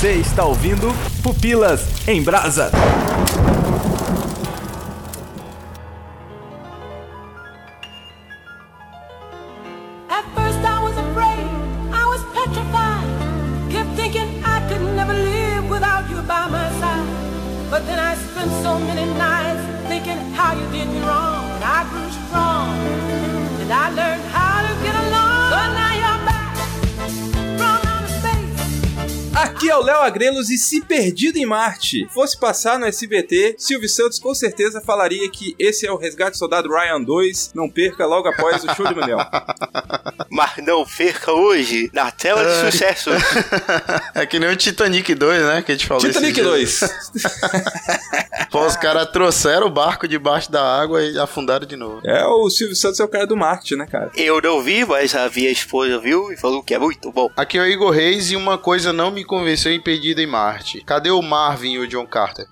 Você está ouvindo Pupilas em Brasa. Aqui é o Léo Agrelos e se Perdido em Marte fosse passar no SBT, Silvio Santos com certeza falaria que esse é o Resgate Soldado Ryan 2, não perca logo após o show de Manel. Mas não perca hoje na tela de sucesso. É que nem o Titanic 2, né? Que a gente falou Titanic esses dias. 2. Pô, os caras trouxeram o barco debaixo da água e afundaram de novo. É, o Silvio Santos é o cara do marketing, né, cara? Eu não vi, mas a minha esposa viu e falou que é muito bom. Aqui é o Igor Reis e uma coisa não me convenceu em Perdida em Marte. Cadê o Marvin e o John Carter?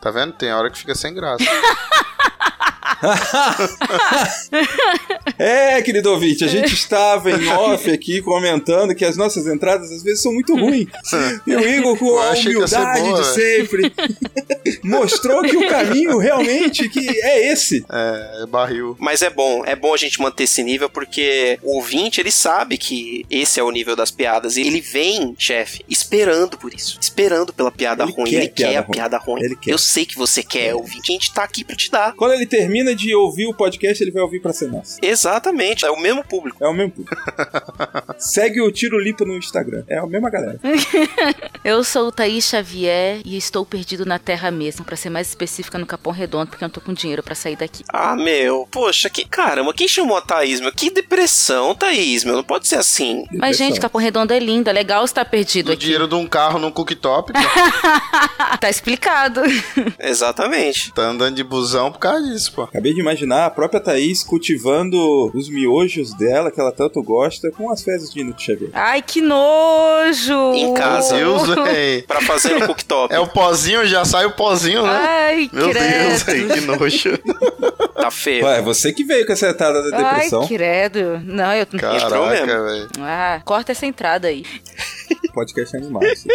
Tá vendo? Tem hora que fica sem graça. É, querido ouvinte, a gente estava em off aqui comentando que as nossas entradas às vezes são muito ruins. E o Igor, com a humildade boa, de sempre, mostrou que o caminho realmente que é esse. É, é barril. Mas é bom, é bom a gente manter esse nível porque o ouvinte, ele sabe que esse é o nível das piadas e ele vem, chefe, esperando por isso, esperando pela piada Ele ruim, quer ele quer piada a ruim. piada ruim. Ele quer. Eu sei que você quer, ouvinte, a gente tá aqui pra te dar. Quando ele termina de ouvir o podcast, ele vai ouvir pra ser nosso. Exatamente, é o mesmo público. É o mesmo público. Segue o Tiro Lipa no Instagram. É a mesma galera. Eu sou o Thaís Xavier e estou perdido na Terra mesmo, pra ser mais específica no Capão Redondo, porque eu não tô com dinheiro pra sair daqui. Ah, meu, poxa, que caramba, quem chamou a Thaís, meu? Que depressão, Thaís, meu, não pode ser assim. Mas, gente, Capão Redondo é lindo, é legal estar perdido Do aqui. dinheiro de um carro num cooktop. Tá explicado. Exatamente. tá andando de busão por causa disso, pô. Acabei de imaginar a própria Thaís cultivando os miojos dela, que ela tanto gosta, com as fezes de Nito Xavier. Ai, que nojo! Em casa. Deus, véi. Pra fazer no cooktop. É o pozinho, já sai o pozinho, né? Ai, Meu credo. Deus, véi, que nojo. Tá feio. Ué, você que veio com essa entrada da depressão. Ai, credo. Não, eu... Caraca, velho. Ah, corta essa entrada aí. Podcast animal. isso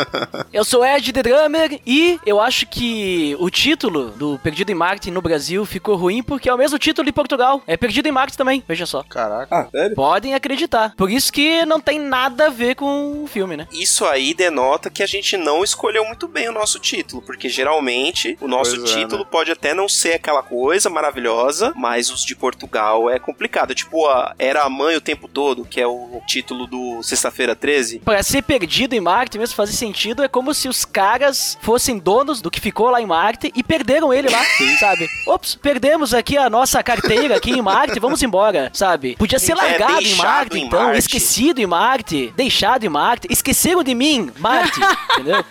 aqui. Eu sou Ed The Drummer e eu acho que o título do Perdido em Marte no Brasil ficou ruim porque é o mesmo título de Portugal. É Perdido em Marte também, veja só. Caraca. Ah, sério? Podem acreditar. Por isso que não tem nada a ver com o filme, né? Isso aí denota que a gente não escolheu muito bem o nosso título, porque geralmente o nosso Pois é, título né? pode até não ser aquela coisa maravilhosa, mas os de Portugal é complicado. Tipo, a Era a Mãe o Tempo Todo, que é o título do Sexta-feira 13. Pra ser perdido em Marte mesmo fazer sentido, é como se os caras fossem donos do que ficou lá em Marte e perderam ele lá, sabe? Ops, perdemos aqui a nossa carteira aqui em Marte, vamos embora, sabe? Podia ser É, largado em deixado Marte, em então, Marte. esquecido em Marte, deixado em Marte, esqueceram de mim, Marte, entendeu?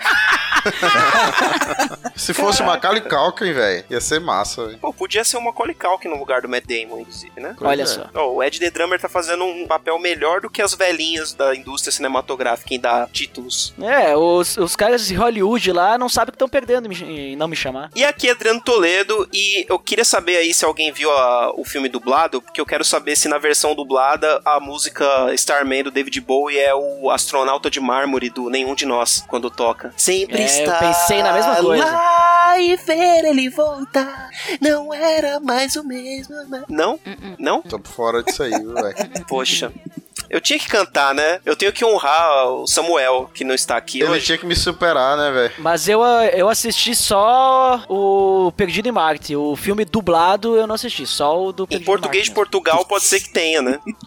Se fosse uma Macaulay Culkin, velho, ia ser massa, velho. Pô, podia ser uma Macaulay Culkin no lugar do Matt Damon, inclusive, né? Olha é. só. Ó, o Ed The Drummer tá fazendo um papel melhor do que as velhinhas da indústria cinematográfica em dar títulos. É, os, os caras de Hollywood lá não sabem que estão perdendo em não me chamar. E aqui é Adriano Toledo, e eu queria saber aí se alguém viu a- o filme dublado, porque eu quero saber se na versão dublada a música Starman do David Bowie é o astronauta de mármore do Nenhum de Nós, quando toca. Sempre É, eu está pensei na mesma coisa. lá e ver ele voltar, não era mais o mesmo. mas- Não? Não? Tô fora disso aí, viu, velho. Poxa. Eu tinha que cantar, né? Eu tenho que honrar o Samuel, que não está aqui Ele hoje. tinha que me superar, né, velho? Mas eu, eu assisti só o Perdido em Marte. O filme dublado eu não assisti, só o do Em Perdido português de em Marte. Portugal pode ser que tenha, né? mesmo.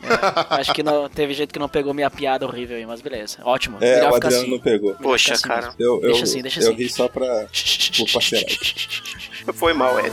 Acho que não, teve gente que não pegou minha piada horrível aí, mas beleza. Ótimo. É, Melhor o ficar Adriano assim. não pegou. Melhor Poxa, assim cara. Eu, eu, Deixa assim, deixa eu assim. ri só pra. Foi mal, Ed.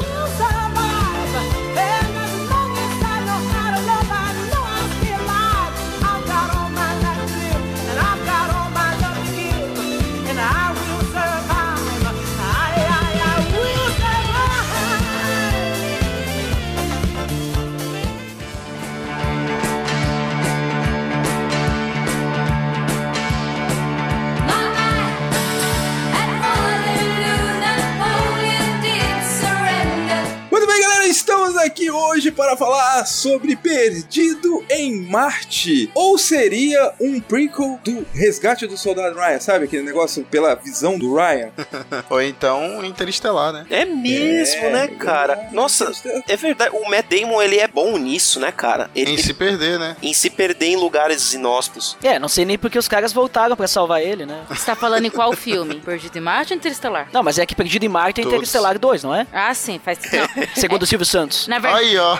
Aqui hoje para falar sobre Perdido em Marte. Ou seria um prequel do Resgate do Soldado Ryan, sabe? Aquele negócio pela visão do Ryan. Ou então Interestelar, né? É mesmo, É, né, cara? é, Nossa, é verdade. O Matt Damon, ele é bom nisso, né, cara? Ele, Em se perder, né? em se perder em lugares inóspitos. É, não sei nem porque os caras voltaram pra salvar ele, né? Você tá falando em qual filme? Perdido em Marte ou Interestelar? Não, mas é que Perdido em Marte é Todos. Interestelar 2, não é? Ah, sim, faz não. Segundo o Silvio Santos. Na verdade, Aí, ó.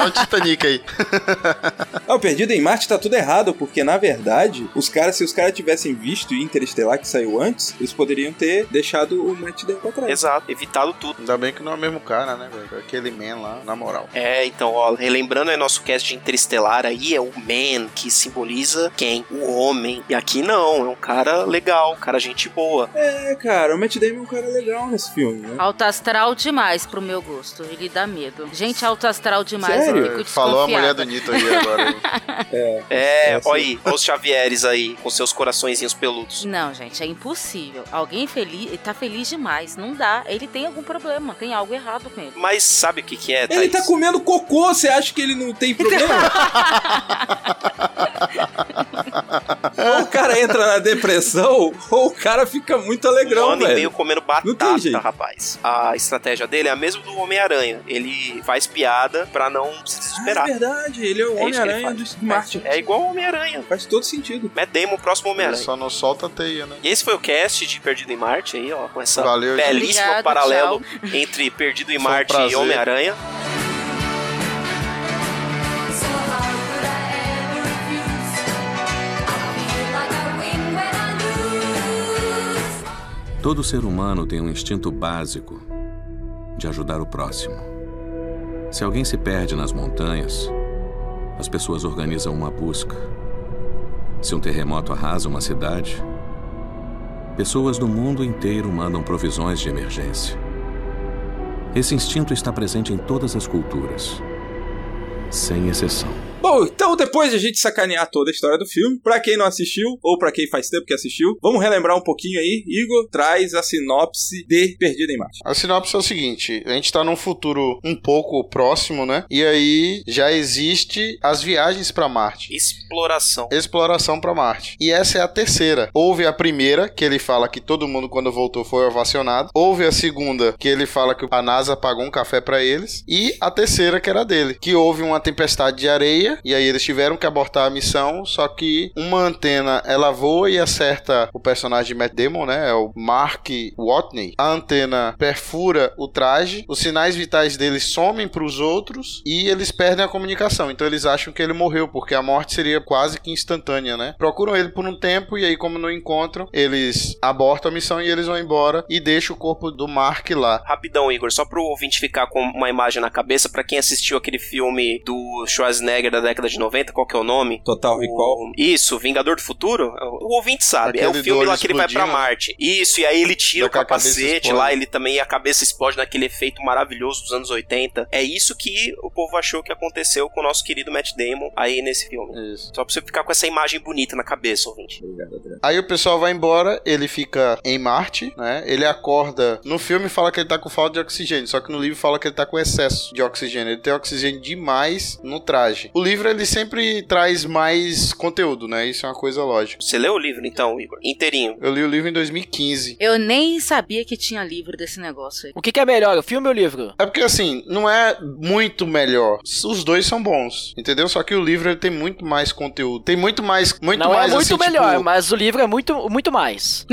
Olha o Titanic aí. Ah, o Perdido em Marte tá tudo errado, porque na verdade, os caras, se os caras tivessem visto Interestelar que saiu antes, eles poderiam ter deixado o Matt Damon pra trás. Exato, evitado tudo. Ainda bem que não é o mesmo cara, né, velho? Aquele man lá, na moral. É, então, ó, relembrando aí nosso cast de Interestelar aí, é o Man que simboliza quem? O homem. E aqui não, é um cara legal, um cara gente boa. É, cara, o Matt Damon é um cara legal nesse filme, né? alto astral demais pro meu gosto. Ele dá medo. Gente alto astral demais, Sério? eu fico Falou a mulher do. Nito aí agora. É. É, É, sim. olha aí, olha os Xavieres aí, com seus coraçõezinhos peludos. Não, gente, é impossível. Alguém feliz, ele tá feliz demais. Não dá. Ele tem algum problema, tem algo errado com ele. Mas sabe o que que é, Ele Thaís? tá comendo cocô, você acha que ele não tem problema? ou o cara entra na depressão, ou o cara fica muito Um alegrão, ano e velho. meio comendo batata, rapaz. A estratégia dele é a mesma do Homem-Aranha. Ele faz piada pra não se Ah, é desesperar. verdade, ele é o É Homem-Aranha faz. do Marte. É igual o Homem-Aranha. Faz todo sentido. Matt Damon, próximo Homem-Aranha. só não solta a teia, né? E esse foi o cast de Perdido em Marte aí, ó, com essa Valeu, belíssimo Obrigado, paralelo entre Perdido em Foi um Marte e prazer. Homem-Aranha. Todo ser humano tem um instinto básico de ajudar o próximo. Se alguém se perde nas montanhas, as pessoas organizam uma busca. Se um terremoto arrasa uma cidade, pessoas do mundo inteiro mandam provisões de emergência. Esse instinto está presente em todas as culturas, sem exceção. Bom, então depois de a gente sacanear toda a história do filme, pra quem não assistiu, ou pra quem faz tempo que assistiu, vamos relembrar um pouquinho aí. Igor traz a sinopse de Perdido em Marte. A sinopse é o seguinte: a gente tá num futuro um pouco próximo, né? E aí já existe as viagens pra Marte. Exploração. Exploração pra Marte. E essa é a terceira. Houve a primeira, que ele fala que todo mundo quando voltou foi ovacionado. Houve a segunda, que ele fala que a NASA pagou um café pra eles. E a terceira, que era dele, que houve uma tempestade de areia e aí eles tiveram que abortar a missão, só que uma antena ela voa e acerta o personagem de Matt Damon, né? É o Mark Watney. A antena perfura o traje, os sinais vitais dele somem para os outros e eles perdem a comunicação. Então eles acham que ele morreu, porque a morte seria quase que instantânea, né? Procuram ele por um tempo e aí, como não encontram, eles abortam a missão e eles vão embora e deixam o corpo do Mark lá. Rapidão, Igor, só pro ouvinte ficar com uma imagem na cabeça, pra quem assistiu aquele filme do Schwarzenegger da década de 90, qual que é o nome? Total Recall. O- Isso, Vingador do Futuro? O ouvinte sabe. é Aquele o filme lá que ele vai pra explodindo. Marte. Isso, e aí ele tira o que a cabeça capacete lá, ele também a cabeça explode naquele efeito maravilhoso dos anos 80. É isso que o povo achou que aconteceu com o nosso querido Matt Damon aí nesse filme. Isso. Só pra você ficar com essa imagem bonita na cabeça, ouvinte. Aí o pessoal vai embora, ele fica em Marte, né? Ele acorda. No filme fala que ele tá com falta de oxigênio, só que no livro fala que ele tá com excesso de oxigênio. Ele tem oxigênio demais no traje. O livro ele sempre traz mais conteúdo, né? Isso é uma coisa lógica. Você leu o livro então, Igor? Inteirinho. Eu li o livro em 2015. Eu nem sabia que tinha livro desse negócio aí. O que, que é melhor, o filme ou o livro? É porque assim, não é muito melhor. Os dois são bons, entendeu? Só que o livro ele tem muito mais conteúdo. Tem muito mais, muito não mais é muito assim, melhor, tipo, mas o livro é muito, muito mais.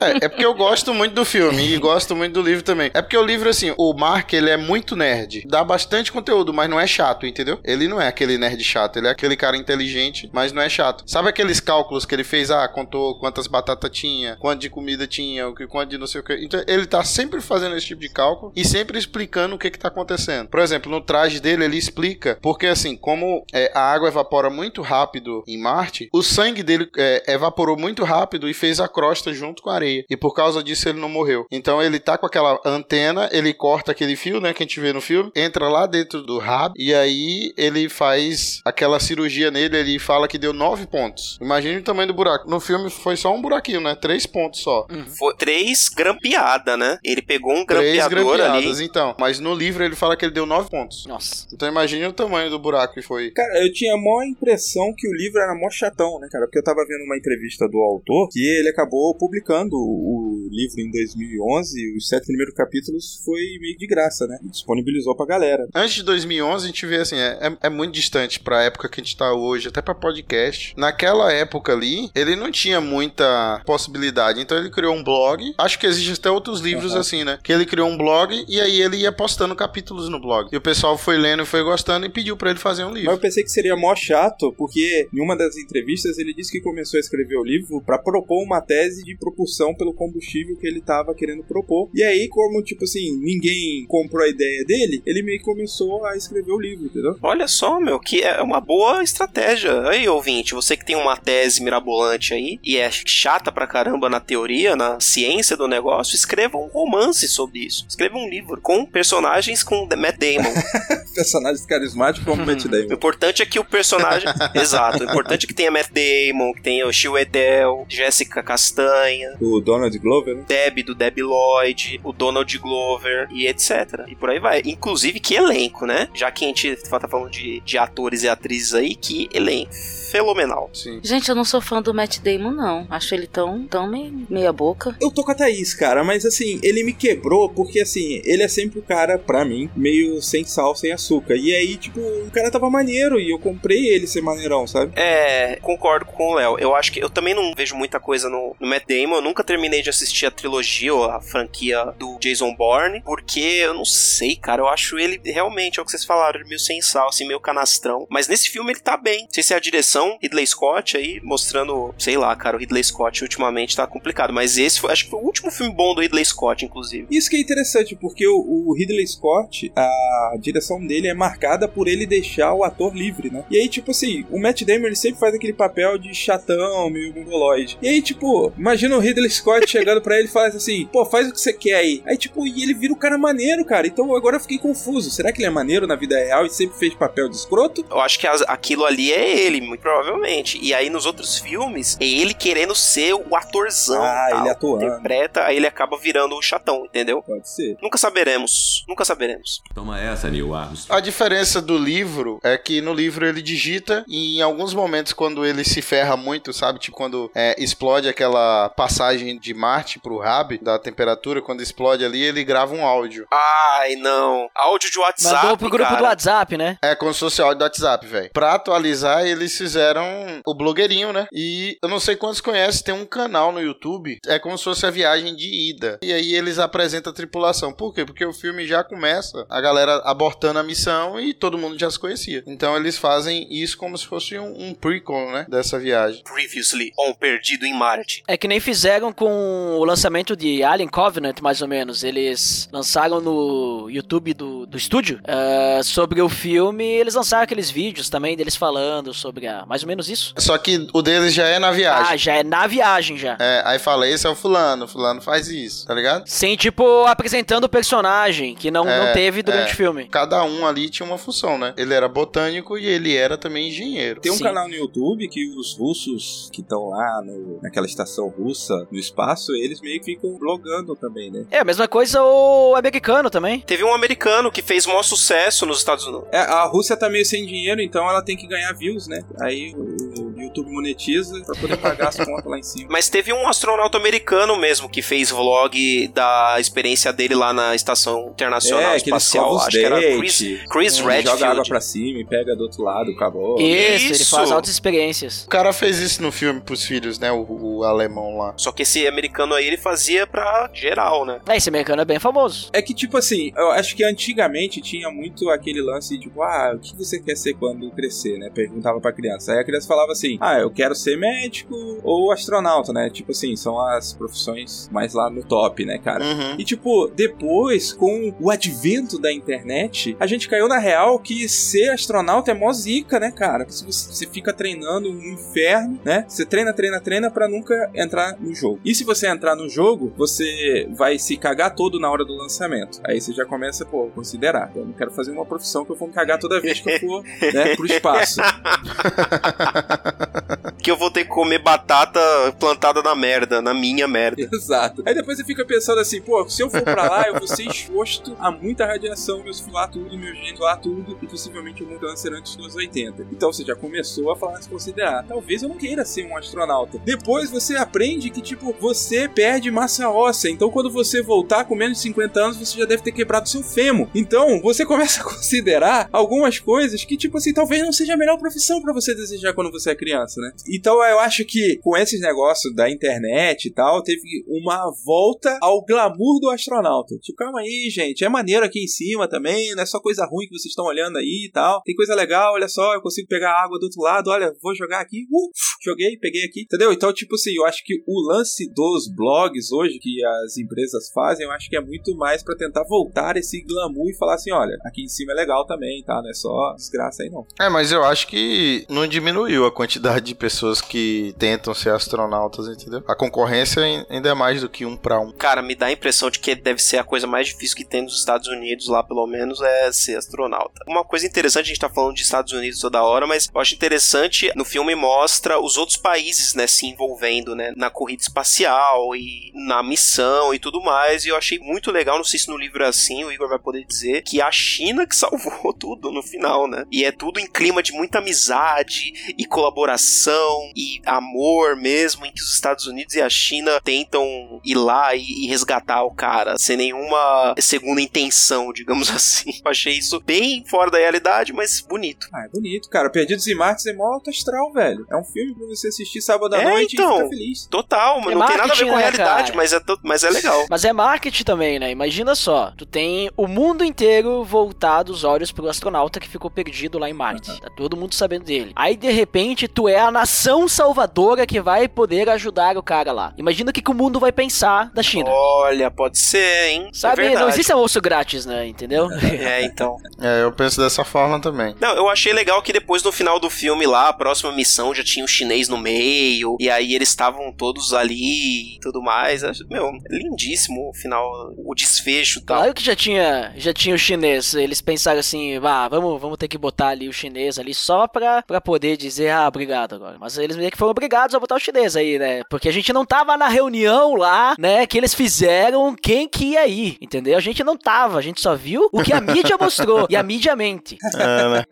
É, é porque eu gosto muito do filme e gosto muito do livro também. É porque o livro, assim, o Mark, ele é muito nerd. Dá bastante conteúdo, mas não é chato, entendeu? Ele não é aquele nerd chato. Ele é aquele cara inteligente, mas não é chato. Sabe aqueles cálculos que ele fez? Ah, contou quantas batatas tinha, quanto de comida tinha, o que quanto de não sei o que. Então, ele tá sempre fazendo esse tipo de cálculo e sempre explicando o que que tá acontecendo. Por exemplo, no traje dele, ele explica porque, assim, como é, a água evapora muito rápido em Marte, o sangue dele é, evaporou muito rápido e fez a crosta junto com a areia. E por causa disso ele não morreu. Então ele tá com aquela antena, ele corta aquele fio, né, que a gente vê no filme, entra lá dentro do rabo e aí ele faz faz aquela cirurgia nele, ele fala que deu nove pontos. Imagine o tamanho do buraco. No filme foi só um buraquinho, né? Três pontos só. Foi três grampeada, né? Ele pegou um Três grampeador ali. então. Mas no livro ele fala que ele deu nove pontos. Nossa. Então imagine o tamanho do buraco que foi. Cara, eu tinha a maior impressão que o livro era mó chatão, né, cara? Porque eu tava vendo uma entrevista do autor que ele acabou publicando o livro em 2011 e os sete primeiros capítulos foi meio de graça, né? Disponibilizou pra galera. Antes de 2011, a gente vê assim, é, é- é muito distante pra época que a gente tá hoje, até pra podcast. Naquela época ali, ele não tinha muita possibilidade, então ele criou um blog. Acho que existe até outros livros Uhum. assim, né? Que ele criou um blog e aí ele ia postando capítulos no blog. E o pessoal foi lendo e foi gostando e pediu pra ele fazer um Mas livro. eu pensei que seria mó chato, porque em uma das entrevistas ele disse que começou a escrever o livro pra propor uma tese de propulsão pelo combustível que ele tava querendo propor. E aí, como, tipo assim, ninguém comprou a ideia dele, ele meio que começou a escrever o livro, entendeu? Olha só, meu, que é uma boa estratégia. Aí, ouvinte, você que tem uma tese mirabolante aí e é chata pra caramba na teoria, na ciência do negócio, escreva um romance sobre isso. Escreva um livro com personagens com Matt Damon. Personagens carismáticos como Matt O Damon. importante é que o personagem. Exato. O importante é que tenha Matt Damon, que tenha o Chiwetel, Jéssica Castanha, O Donald Glover, né? Deb do Deb Lloyd, o Donald Glover e etc. E por aí vai. Inclusive, que elenco, né? Já que a gente tá falando de, de atores e atrizes aí, que elenco. Fenomenal. Sim. Gente, eu não sou fã do Matt Damon, não. Acho ele tão, tão meio, meia boca. Eu tô com a Thaís, cara, mas assim, ele me quebrou porque assim, ele é sempre o cara, pra mim, meio sem sal, sem açúcar. E aí, tipo, o cara tava maneiro e eu comprei ele ser maneirão, sabe? É, concordo com o Léo. Eu acho que eu também não vejo muita coisa no, no Matt Damon. Eu nunca terminei de assistir a trilogia ou a franquia do Jason Bourne, porque eu não sei, cara. Eu acho ele realmente, é o que vocês falaram, meio sem sal, assim, meio canastrão. Mas nesse filme ele tá bem. Não sei se é a direção, Ridley Scott aí, mostrando, sei lá, cara, o Ridley Scott ultimamente tá complicado. Mas esse foi, acho que foi o último filme bom do Ridley Scott, inclusive. Isso que é interessante, porque o, o Ridley Scott, a direção dele é marcada por ele deixar o ator livre, né? E aí, tipo assim, o Matt Damon ele sempre faz aquele papel de chatão, meio mongoloide. E aí, tipo, imagina o Ridley Scott chegando pra ele e faz assim, pô, faz o que você quer aí. Aí, tipo, e ele vira o cara maneiro, cara. Então agora eu fiquei confuso. Será que ele é maneiro na vida real e sempre fez papel de escroto? Eu acho que as- aquilo ali é ele, muito provavelmente. E aí nos outros filmes, é ele querendo ser o atorzão. Ah, tal, ele atuando. Interpreta, aí ele acaba virando o chatão, entendeu? Pode ser. Nunca saberemos. Nunca saberemos. Toma essa, Neil Armstrong. A diferença do livro é que no livro ele digita e em alguns momentos quando ele se ferra muito, sabe? Tipo quando é, explode aquela passagem de Marte pro Rab, da temperatura, quando explode ali, ele grava um áudio. Ai, não. Áudio de WhatsApp. Mandou pro grupo cara. do WhatsApp, né? É como se fosse áudio do WhatsApp, velho. Pra atualizar, eles fizeram o blogueirinho, né? E eu não sei quantos conhecem, tem um canal no YouTube. É como se fosse a viagem de ida. E aí eles apresentam a tripulação. Por quê? Porque o filme já começa a galera abortando a missão e todo mundo já se conhecia. Então eles fazem isso como se fosse um, um prequel, né? Dessa viagem. Previously on Perdido em Marte. É que nem fizeram com o lançamento de Alien Covenant, mais ou menos. Eles lançaram no YouTube do, do estúdio ah, sobre o filme. Eles lançaram aqueles vídeos também deles falando sobre a, mais ou menos isso. Só que o deles já é na viagem. Ah, já é na viagem já. É, aí fala, esse é o fulano, fulano faz isso, tá ligado? Sim, tipo, apresentando o personagem que não, não É, teve durante é. o filme. Cada um ali tinha uma função, né? Ele era botânico e ele era também engenheiro. Tem um Sim. canal no YouTube que os russos que estão lá no- naquela estação russa no espaço, eles meio que ficam blogando também, né? É a mesma coisa o americano também. Teve um americano que fez maior sucesso nos Estados Unidos. É, a Rússia tá meio sem dinheiro, então ela tem que ganhar views, né? Aí o, o YouTube monetiza pra poder pagar as contas lá em cima. Mas teve um astronauta americano mesmo que fez vlog da experiência dele lá na Estação Internacional É, ele Espacial. Acho que era Chris, Chris hum, Redfield. Joga água pra cima e pega do outro lado, acabou. Isso, ele Isso. faz altas experiências. O cara fez isso no filme pros filhos, né? O, o alemão lá. Só que esse americano aí ele fazia pra geral, né? É, esse americano é bem famoso. É que, tipo assim, eu acho que antigamente tinha muito aquele lance, tipo, ah, o que você quer ser quando crescer, né? Perguntava pra criança. Aí a criança falava assim, ah, eu quero ser médico ou astronauta, né? Tipo assim, são as profissões mais lá no top, né, cara? Uhum. E tipo, depois, com o advento da internet, a gente caiu na real que ser astronauta é mó zica, né, cara? Se você, você fica treinando um inferno, né? Você treina, treina, treina pra nunca entrar no jogo. E se você entrar no jogo, você vai se cagar todo na hora do lançamento. Aí você já começa, pô, considerar. Eu não quero fazer uma profissão que eu vou me cagar toda vez que eu for, né, pro espaço. Que eu vou ter que comer batata plantada na merda, na minha merda. Exato. Aí depois você fica pensando assim, pô, se eu for pra lá, eu vou ser exposto a muita radiação, meus filar tudo, meus genes lá tudo, e possivelmente algum câncer antes dos 80. Então você já começou a falar se considerar. Talvez eu não queira ser um astronauta. Depois você aprende que, tipo, você perde massa óssea. Então quando você voltar com menos de 50 anos, você já deve ter quebrado seu fêmur. Então você começa a considerar algumas coisas que, tipo assim, talvez não seja a melhor profissão pra você desejar quando você é criança, né? Então eu acho que com esses negócios da internet e tal, teve uma volta ao glamour do astronauta. Tipo, calma aí, gente, é maneiro aqui em cima também, não é só coisa ruim que vocês estão olhando aí e tal. Tem coisa legal, olha só, eu consigo pegar água do outro lado, olha, vou jogar aqui, uh, joguei, peguei aqui, entendeu? Então, tipo assim, eu acho que o lance dos blogs hoje que as empresas fazem, eu acho que é muito mais pra tentar voltar esse glamour e falar assim, olha, aqui em cima é legal também, tá? Não é só desgraça aí não. É, mas eu acho que não diminuiu a quantidade de pessoas que tentam ser astronautas, entendeu? A concorrência ainda é mais do que um pra um. Cara, me dá a impressão de que deve ser a coisa mais difícil que tem nos Estados Unidos, lá pelo menos, é ser astronauta. Uma coisa interessante, a gente tá falando de Estados Unidos toda hora, mas eu acho interessante, no filme mostra os outros países, né, se envolvendo, né, na corrida espacial e na missão e tudo mais, e eu achei muito legal, não sei se no livro é assim, o Igor vai poder dizer, que é a China que salvou tudo no final, né? E é tudo em clima de muita amizade e colaboração e amor mesmo, em que os Estados Unidos e a China tentam ir lá e, e resgatar o cara, sem nenhuma segunda intenção, digamos assim. Eu achei isso bem fora da realidade, mas bonito. Ah, é bonito, cara. Perdidos em Marte é mó alto astral, velho. É um filme pra você assistir sábado à É, noite então. e ficar feliz. Total, mas É não tem nada a ver com a né, realidade, cara? mas é, to- mas é legal. Mas é marketing também, né? Imagina só, tu tem o mundo inteiro voltado os olhos pro astronauta que ficou perdido lá em Marte. Tá todo mundo sabendo dele. Aí de repente tu é a nação salvadora que vai poder ajudar o cara lá. Imagina o que, que o mundo vai pensar da China. Olha, pode ser, hein? é Sabe, verdade. não existe almoço grátis, né? Entendeu? É, então. É, eu penso dessa forma também. Não, eu achei legal que depois no final do filme lá, a próxima missão já tinha um chinês no meio, e aí eles estavam todos ali e tudo mais. Meu, lindíssimo o final, o desfecho e tal. Claro que já tinha, já tinha o chinês. Eles pensaram assim, ah, vamos, vamos ter que botar ali o chinês ali só pra, pra poder dizer, ah, obrigado agora. Mas eles meio que foram obrigados a botar o chinês aí, né? Porque a gente não tava na reunião lá, né? Que eles fizeram quem que ia ir, entendeu? A gente não tava, a gente só viu o que a mídia mostrou. E a mídia mente. É, né?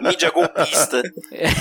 Mídia golpista.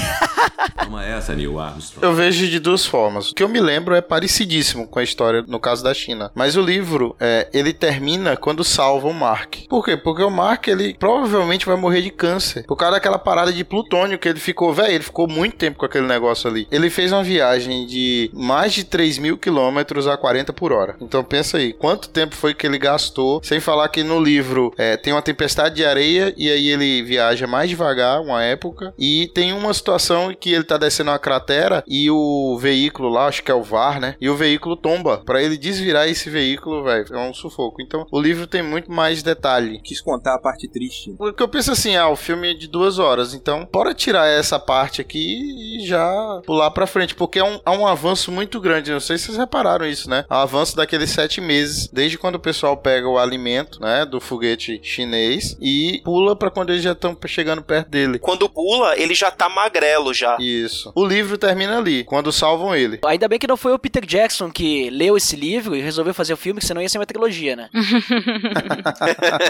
Toma essa, Neil Armstrong. Eu vejo de duas formas. O que eu me lembro é parecidíssimo com a história no caso da China. Mas o livro, é, ele termina quando salva o Mark. Por quê? Porque o Mark, ele provavelmente vai morrer de câncer. Por causa daquela parada de plutônio que ele ficou, velho, ele ficou muito tempo com aquele negócio ali. Ele fez uma viagem de mais de 3 mil quilômetros a 40 por hora. Então pensa aí, quanto tempo foi que ele gastou? Sem falar que no livro é, tem uma tempestade de areia e aí ele viaja mais devagar, uma época. E tem uma situação em que ele tá descendo uma cratera e o veículo lá, acho que é o VAR, né? E o veículo tomba. Pra ele desvirar esse veículo, velho, é um sufoco. Então o livro tem muito mais detalhe. Quis contar a parte triste. Porque eu penso assim, ah, o filme é de duas horas, então bora tirar essa parte aqui e já pular pra frente, porque é um, há um avanço muito grande, não sei se vocês repararam isso, né? O avanço daqueles sete meses, desde quando o pessoal pega o alimento, né, do foguete chinês e pula pra quando eles já estão chegando perto dele. Quando pula, ele já tá magrelo já. Isso. O livro termina ali, quando salvam ele. Ainda bem que não foi o Peter Jackson que leu esse livro e resolveu fazer o filme, que senão ia ser uma trilogia, né?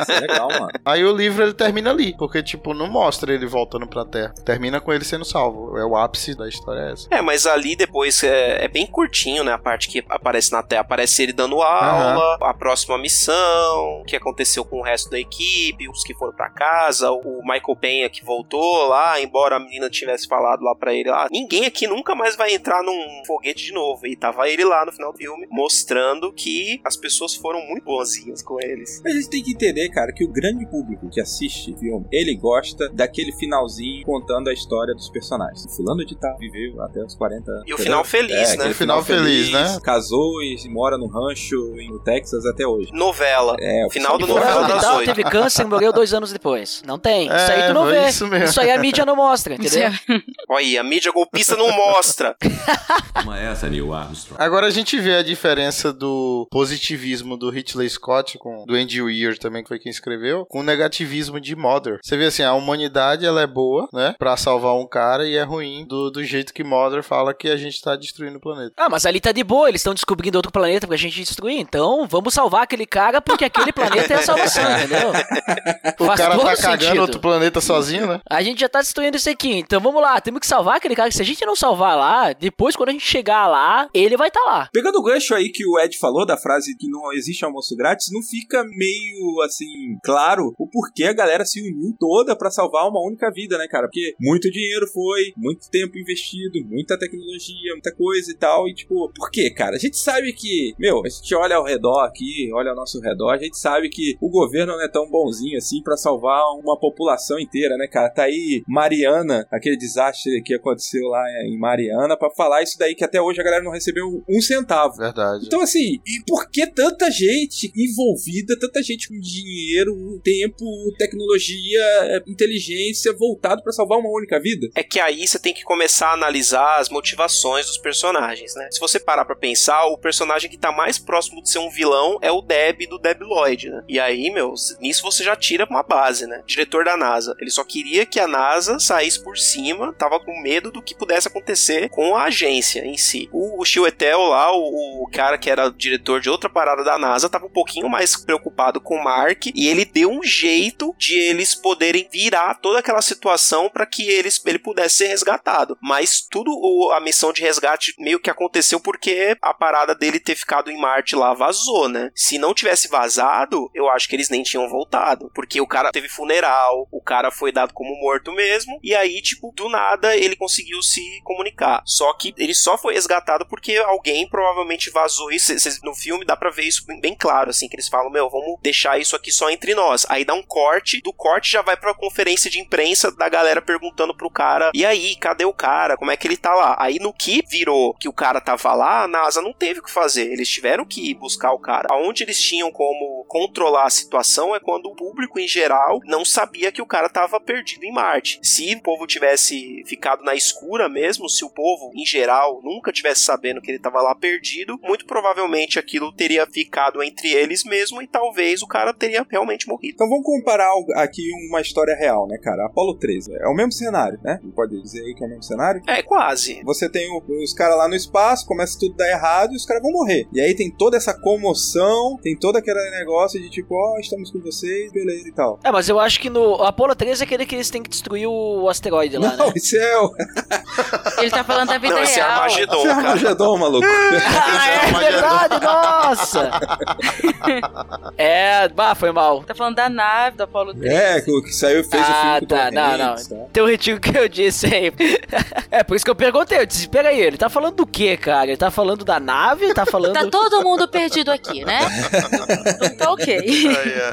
Isso é legal, mano. Aí o livro ele termina ali, porque tipo, não mostra ele voltando pra Terra. Termina com ele sendo salvo. É o ápice da história é essa. É, mas ali depois é, é bem curtinho, né? A parte que aparece na Terra. Aparece ele dando aula, a próxima missão, o que aconteceu com o resto da equipe, os que foram pra casa, o Michael Penha que voltou lá, embora a menina tivesse falado lá pra ele, ah, ninguém aqui nunca mais vai entrar num foguete de novo. E tava ele lá no final do filme, mostrando que as pessoas foram muito boazinhas com eles. A gente tem que entender, cara, que o grande público que assiste filme, ele gosta daquele finalzinho contando a história dos personagens. O fulano de tal viveu até os 40 anos. E o final feliz, É, né? aquele Final feliz, né? Casou e mora no rancho no Texas até hoje. Novela. É, Final do novela das oito. teve câncer e morreu dois anos depois. Não tem. Isso aí É, tu não vê. isso mesmo. Isso aí a mídia não mostra, entendeu? Olha aí, a mídia golpista não mostra. Toma essa, Neil Armstrong. Agora a gente vê a diferença do positivismo do Hitler Scott, com, do Andy Weir também, que foi quem escreveu, com o negativismo de Mother. Você vê assim, a humanidade ela é boa, né, pra salvar um cara e é ruim do, do jeito que Mother fala que a gente tá destruindo o planeta. Ah, mas ali tá de boa, eles estão descobrindo outro planeta pra gente destruir. Então, vamos salvar aquele cara porque aquele planeta é a salvação, entendeu? O Faz cara tá cagando sentido. outro planeta sozinho, né? A gente já tá destruindo isso aqui, então vamos lá, temos que salvar aquele cara. Se a gente não salvar lá, depois quando a gente chegar lá, ele vai estar tá lá. Pegando o gancho aí que o Ed falou da frase que não existe almoço grátis, não fica meio assim claro o porquê a galera se uniu toda pra salvar uma única vida, né, cara? Porque muito dinheiro foi, muito tempo investido, muita tecnologia, muita coisa e tal. E tipo, por quê, cara? A gente sabe que, meu, a gente olha ao redor aqui, olha ao nosso redor, a gente sabe que o governo não é tão bonzinho assim pra salvar uma população inteira, né, cara? Tá aí Mariana, aquele desastre que aconteceu lá em Mariana, pra falar isso daí que até hoje a galera não recebeu um centavo. Verdade. Então, assim, e por que tanta gente envolvida, tanta gente com dinheiro, tempo, tecnologia, inteligência voltado pra salvar uma única vida? É que aí você tem que começar a analisar as motivações dos personagens, né? Se você parar pra pensar, o personagem que tá mais próximo de ser um vilão é o Deb do Deb Lloyd, né? E aí, meu, nisso você já tira uma base, né? Diretor da NASA. Ele só queria que a NASA saísse por cima, tava com medo do que pudesse acontecer com a agência em si. O, o Chiwetel lá, o, o cara que era diretor de outra parada da NASA, tava um pouquinho mais preocupado com o Mark e ele deu um jeito de eles poderem virar toda aquela situação para que eles, ele pudesse ser resgatado. Mas tudo o- a missão de resgate meio que aconteceu porque a parada dele ter ficado em Marte lá vazou, né? Se não tivesse vazado, eu acho que eles nem tinham voltado, porque o cara teve funeral, o cara foi dado como morto mesmo, e aí, tipo, do nada ele conseguiu se comunicar. Só que ele só foi resgatado porque alguém provavelmente vazou isso. No filme dá pra ver isso bem claro, assim, que eles falam, meu, vamos deixar isso aqui só entre nós. Aí dá um corte, do corte já vai pra conferência de imprensa da galera perguntando pro cara, e aí, cadê o cara? Como é que ele tá lá? Aí no que virou que o cara tava lá, a NASA não teve o que fazer. Eles tiveram que ir buscar o cara. Aonde eles tinham como controlar a situação é quando o público em geral não sabia que o cara tava perdido em Marte. Se o povo tivesse ficado na escura mesmo, se o povo em geral nunca tivesse sabendo que ele tava lá perdido, muito provavelmente aquilo teria ficado entre eles mesmo e talvez o cara teria realmente morrido. Então vamos comparar aqui uma história real, né, cara? Apolo 13. É o mesmo cenário, né? Pode dizer que é o mesmo cenário? É, quase. Você tem o- os caras lá no espaço, começa tudo a dar errado e os caras vão morrer. E aí tem toda essa comoção, tem todo aquele negócio de tipo, ó, estamos com vocês, beleza e tal. É, mas eu acho que no Apollo 13 é aquele que eles têm que destruir o asteroide lá, Não, né? isso é o Ele tá falando da vida Não, esse é real. Armagedon, isso é. Armagedon, maluco. Ah, é verdade, nossa! É, bah, foi mal. Tá falando da nave do Apollo 13. é, que o que saiu fez o Ah, filme com o tá, não, não. Tá? Tem um retiro que eu disse aí. É, por isso que eu perguntei. Eu disse, peraí, ele tá falando do que, cara? Ele tá falando da nave? Tá falando... Tá todo mundo perdido aqui, né? Então tá ok.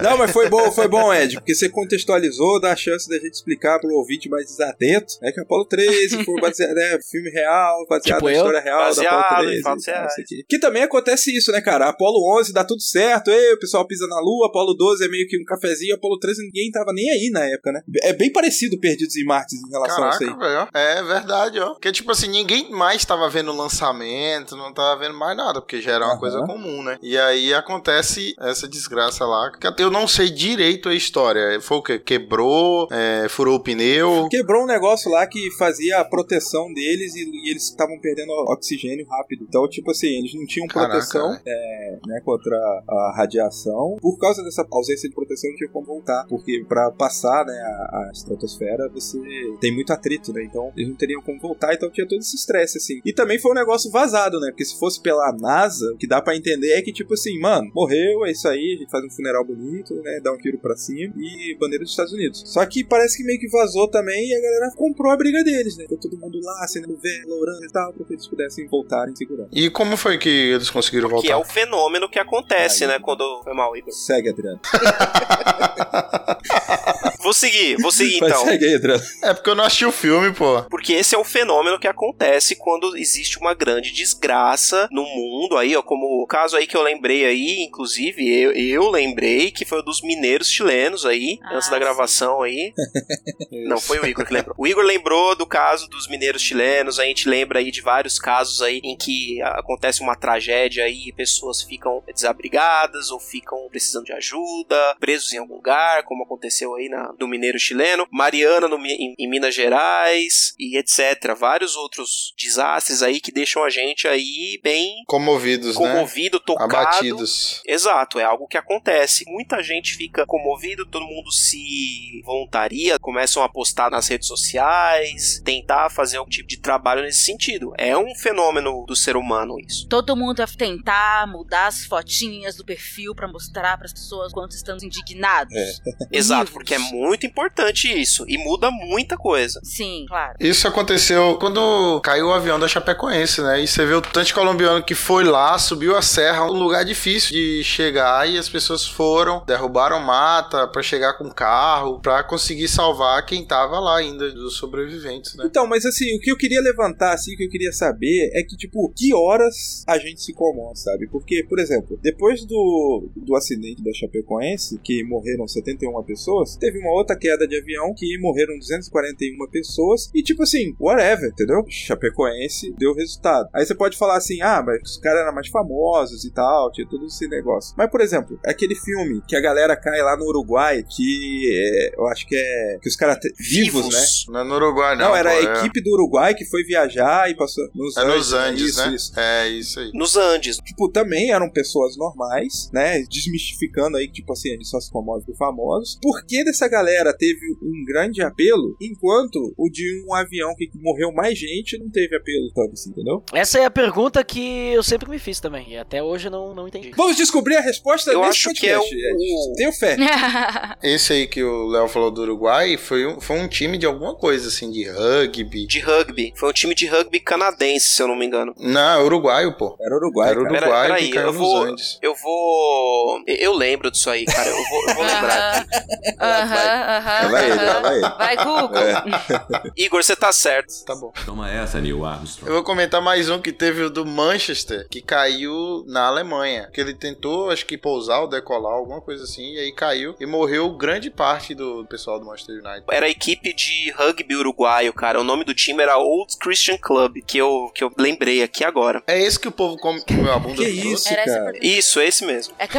Não, mas foi bom, foi bom, Ed, porque você contextualizou, dá a chance da gente explicar pro ouvinte mais desatento. É que Apolo 13 foi baseado, né, filme real, baseado Tipo na eu? história real da Baseado Apolo em 13. fatos e tal, reais. sei que. que também acontece isso, né, cara? Apolo 11 dá tudo certo, ei, o pessoal pisa na lua, Apolo 12 é meio que um cafezinho, Apolo 13 ninguém tava nem aí na época, né? É bem parecido Perdidos em Marte em relação a isso aí. Caraca, velho. É verdade, ó. Porque, tipo assim, ninguém mais tava vendo o lançamento, não tava vendo mais nada, porque já era uma Aham. coisa comum, né? E aí acontece essa desgraça lá. que Eu não sei direito a história. Foi o quê? Quebrou, é, furou o pneu. Quebrou um negócio lá que fazia a proteção deles e, e eles estavam perdendo oxigênio rápido. Então, tipo assim, eles não tinham Caraca, proteção é, né, contra a radiação. Por causa dessa ausência de proteção, não tinha como voltar. Porque pra passar né, a, a estratosfera, você tem muito atrito, né? Então, eles não teriam como voltar. Então, tinha todo esse estresse, assim. E também foi um negócio vazado, né? Porque se fosse pela NASA, o que dá pra entender é que, tipo assim, mano, morreu, é isso aí, a gente faz um funeral bonito, né? Dá um tiro pra cima e bandeira dos Estados Unidos. Só que parece que meio que vazou também e a galera comprou a briga deles, né? Ficou todo mundo lá, acendendo vela, orando e tal, pra que eles pudessem voltar em segurança. E como foi que eles conseguiram Que é voltar? o fenômeno que acontece, Aí. né? Quando. Foi mal, Igor. Segue, Adriano. Vou seguir, vou seguir então. segue aí, Adriano. É porque eu não assisti o filme, pô. Porque esse é o fenômeno que acontece quando existe uma grande desgraça no mundo aí, ó, como o caso aí que eu lembrei aí, inclusive, eu, eu lembrei que foi o dos mineiros chilenos aí, Ah, antes da sim. gravação aí. Não foi o Igor que lembrou. O Igor lembrou do caso dos mineiros chilenos, a gente lembra aí de vários casos aí em que acontece uma tragédia aí e pessoas ficam desabrigadas ou ficam precisando de ajuda, presos em algum lugar, como aconteceu aí na, no mineiro chileno, Mariana no em, em Minas Gerais e etc. Vários outros desastres aí que deixam a gente aí bem Comovidos, né? comovido, tocado. Abatidos. Exato, é algo que acontece. Muita gente fica comovido, todo mundo se voluntaria, começam a postar nas redes sociais, tentar fazer algum tipo de trabalho nesse sentido. É um fenômeno do ser humano isso. Todo mundo vai tentar mudar as fotinhas do perfil pra mostrar pras pessoas quanto estamos indignados. Exato, Vivos. porque é muito importante isso e muda muita coisa. Sim, claro. Isso aconteceu quando caiu o avião da Chapecoense, né? E você vê o tanto de colombiano que foi lá, subiu a serra, um lugar difícil de chegar e as pessoas foram, derrubaram mata pra chegar com carro, pra conseguir salvar quem tava lá ainda, dos sobreviventes, né? Então, mas assim, o que eu queria levantar, assim, o que eu queria saber é que, tipo, que horas a gente se comove, sabe? Porque, por exemplo, depois do, do acidente da Chapecoense, que morreram 71 pessoas, teve uma outra queda de avião que morreram 241 pessoas, e tipo assim, whatever, entendeu? Chapecoense deu resultado. Aí você pode falar assim, ah, mas os caras eram mais famosos e tal, tinha todo esse negócio. Mas, por exemplo, aquele filme que a galera cai lá no Uruguai, que é, eu acho que é. que os caras. te- Vivos, né? Não é no Uruguai, não. Não, era pô, a é- equipe do Uruguai que foi viajar e passou nos É nos Andes, isso, né? isso. É isso aí. Nos Andes. Tipo, também eram pessoas normais, né? Desmistificando aí que, tipo assim, eles só se comovem por famosos. Por que dessa galera teve um grande apelo, enquanto o de um avião que morreu mais gente não teve apelo tanto assim, entendeu? Essa é a pergunta que eu sempre me fiz também. E até hoje eu não, não entendi. Vamos descobrir a resposta Eu nesse acho que é podcast. o- Tenho fé. Esse aí que o Léo falou do Uruguai foi um, foi um time de alguma coisa, assim, de rugby. De rugby. Foi um time de rugby canadense, se eu não me engano. Não, é uruguaio, pô. Era Uruguai, Era cara. Uruguai Pera- que caiu eu vou- Andes. Eu vou. Eu lembro disso aí, cara. Eu vou, eu vou lembrar aqui. Aham, aham. Vai ele, aham. vai ele. Vai, Google. Igor, você tá certo. Tá bom. Toma essa, Neil Armstrong. Eu vou comentar mais um que teve o do Manchester, que caiu na Alemanha. Que ele tentou, acho que pousar ou decolar, alguma coisa assim, e aí caiu e morreu grande parte do pessoal do Manchester United. Era a equipe de rugby uruguaio, cara. O nome do time era Old Christian Club, que eu, que eu lembrei aqui agora. É esse que o povo come comeu a bunda Que isso, essa cara? Isso, esse mesmo. É que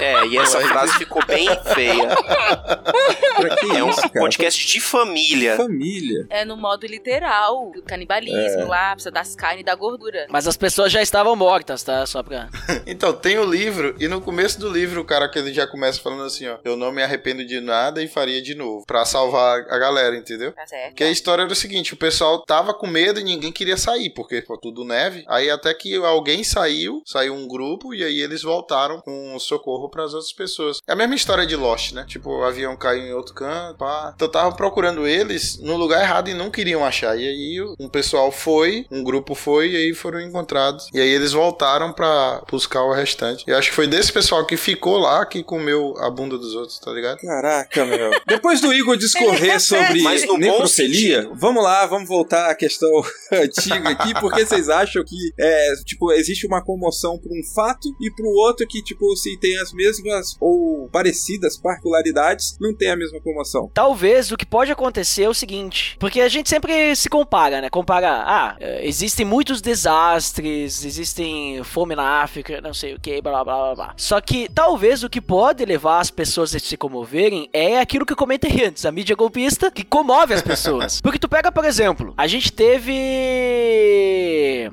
É, e essa frase ficou bem feia. Pra que É um cara? podcast de família. Família. é no modo literal, do canibalismo lá, precisa das carnes e da gordura. Mas as pessoas já estavam mortas, tá? Só pra. Então, tem o livro, e no começo do livro o cara que ele já começa falando assim, ó. Eu não me arrependo de nada e faria de novo. Pra salvar a galera, entendeu? Tá certo. Que a história era o seguinte, o pessoal tava com medo e ninguém queria sair, porque foi tudo neve. Aí até que alguém saiu, saiu um grupo, e aí eles voltaram com socorro pras outras pessoas. É a mesma história de Lost, né? Tipo, o avião caiu em outro canto, pá. Então tava procurando eles no lugar errado e não queriam achar. E aí um pessoal foi, um grupo foi, e aí foram encontrados. E aí eles voltaram pra buscar o restante. E acho que foi desse pessoal que ficou lá que comeu a bunda dos outros, tá ligado? Caraca, meu. Depois do Igor discorrer sobre Mas no bom necrofilia, vamos lá, vamos voltar à questão antiga aqui, porque vocês acham que, é, tipo, existe uma comoção por um fato e pro outro que, tipo, se tem as mesmas ou parecidas particularidades, não tem a mesma comoção. Talvez o que pode acontecer é o seguinte, porque a gente sempre se compara, né? Compara, ah, eh, existem muitos desastres, existem fome na África, não sei o que, blá blá blá blá. Só que talvez o que pode levar as pessoas a se comoverem é aquilo que eu comentei antes, a mídia golpista que comove as pessoas. Porque tu pega, por exemplo, a gente teve